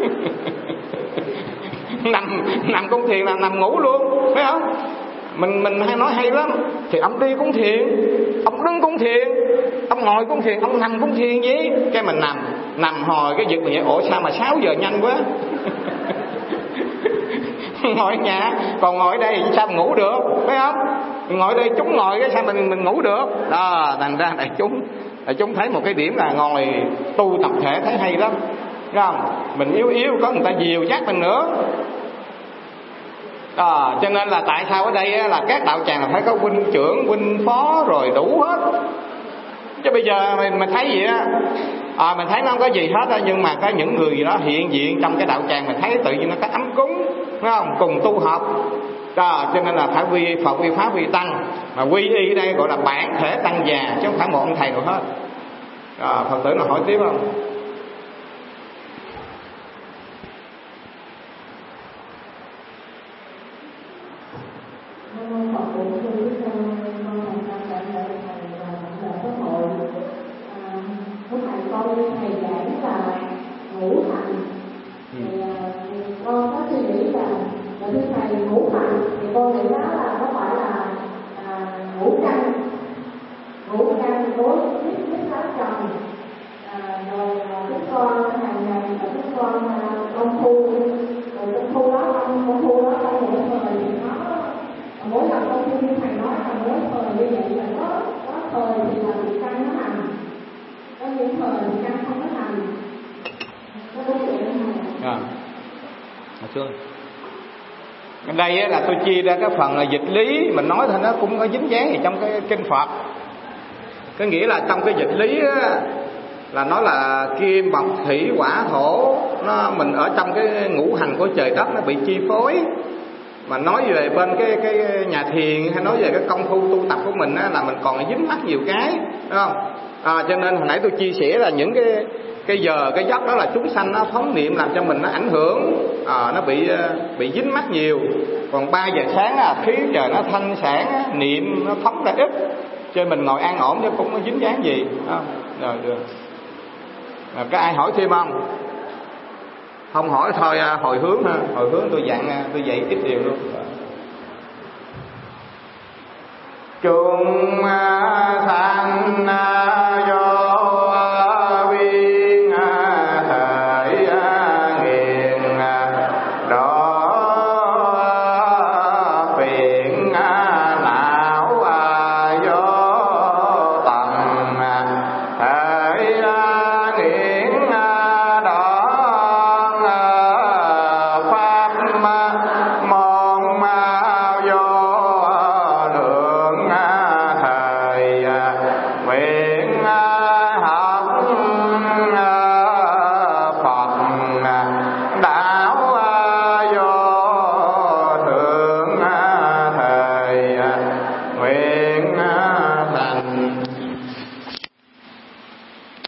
Nằm nằm cũng thiền là nằm ngủ luôn phải không? Mình mình hay nói hay lắm. Thì ông đi cũng thiền ông đứng cũng thiền ông ngồi cũng thiền ông nằm cũng thiền gì cái mình nằm nằm hồi cái giật mình vậy ủa, sao mà 6 giờ nhanh quá? Ngồi ở nhà, còn ngồi đây sao ngủ được? Phải không? Ngồi đây chúng ngồi cái sao mình mình ngủ được? Đó, thành ra đại chúng đại chúng thấy một cái điểm là ngồi tu tập thể thấy hay lắm. Không? Mình yếu yếu, có người ta dìu dắt mình nữa à, cho nên là tại sao ở đây là các đạo tràng là phải có huynh trưởng huynh phó rồi đủ hết. Chứ bây giờ mình, mình thấy gì á à, mình thấy nó không có gì hết á nhưng mà có những người gì đó hiện diện trong cái đạo tràng mình thấy tự nhiên nó có ấm cúng phải không? Cùng tu học. Đó, cho nên là phải quy phật quy pháp quy tăng. Mà quy y đây gọi là bản thể tăng già chứ không phải một ông thầy nào hết. À, phật tử nào hỏi tiếp không? con Phật cũng xin con thành tâm cảm ơn thầy và cảm ơn hội. À, Lúc thầy con thầy giảng là ngũ hành. Thì à, con có suy nghĩ là là thầy ngũ hành thì con nghĩ đó là có phải là ngũ canh ngũ canh đối với lá trồng đây là tôi chia ra cái phần là dịch lý mình nói thôi nó cũng có dính dáng gì trong cái kinh phật. Có nghĩa là trong cái dịch lý á, là nó là kim bọc thủy quả thổ nó mình ở trong cái ngũ hành của trời đất nó bị chi phối. Mà nói về bên cái cái nhà thiền hay nói về cái công phu tu tập của mình á, là mình còn dính mắc nhiều cái đúng không? À, cho nên hồi nãy tôi chia sẻ là những cái cái giờ cái giấc đó là chúng sanh nó phóng niệm làm cho mình nó ảnh hưởng. À, nó bị ờ, bị dính mắt nhiều. Còn 3 giờ sáng là khí trời nó thanh sản niệm nó phóng ra ít. Cho mình ngồi an ổn chứ cũng có dính dáng gì à, rồi được. À, có ai hỏi thêm không? Không hỏi thôi à, hồi hướng ha. Hồi hướng tôi dặn à, tôi dạy ít điều luôn chúng à, sanh à,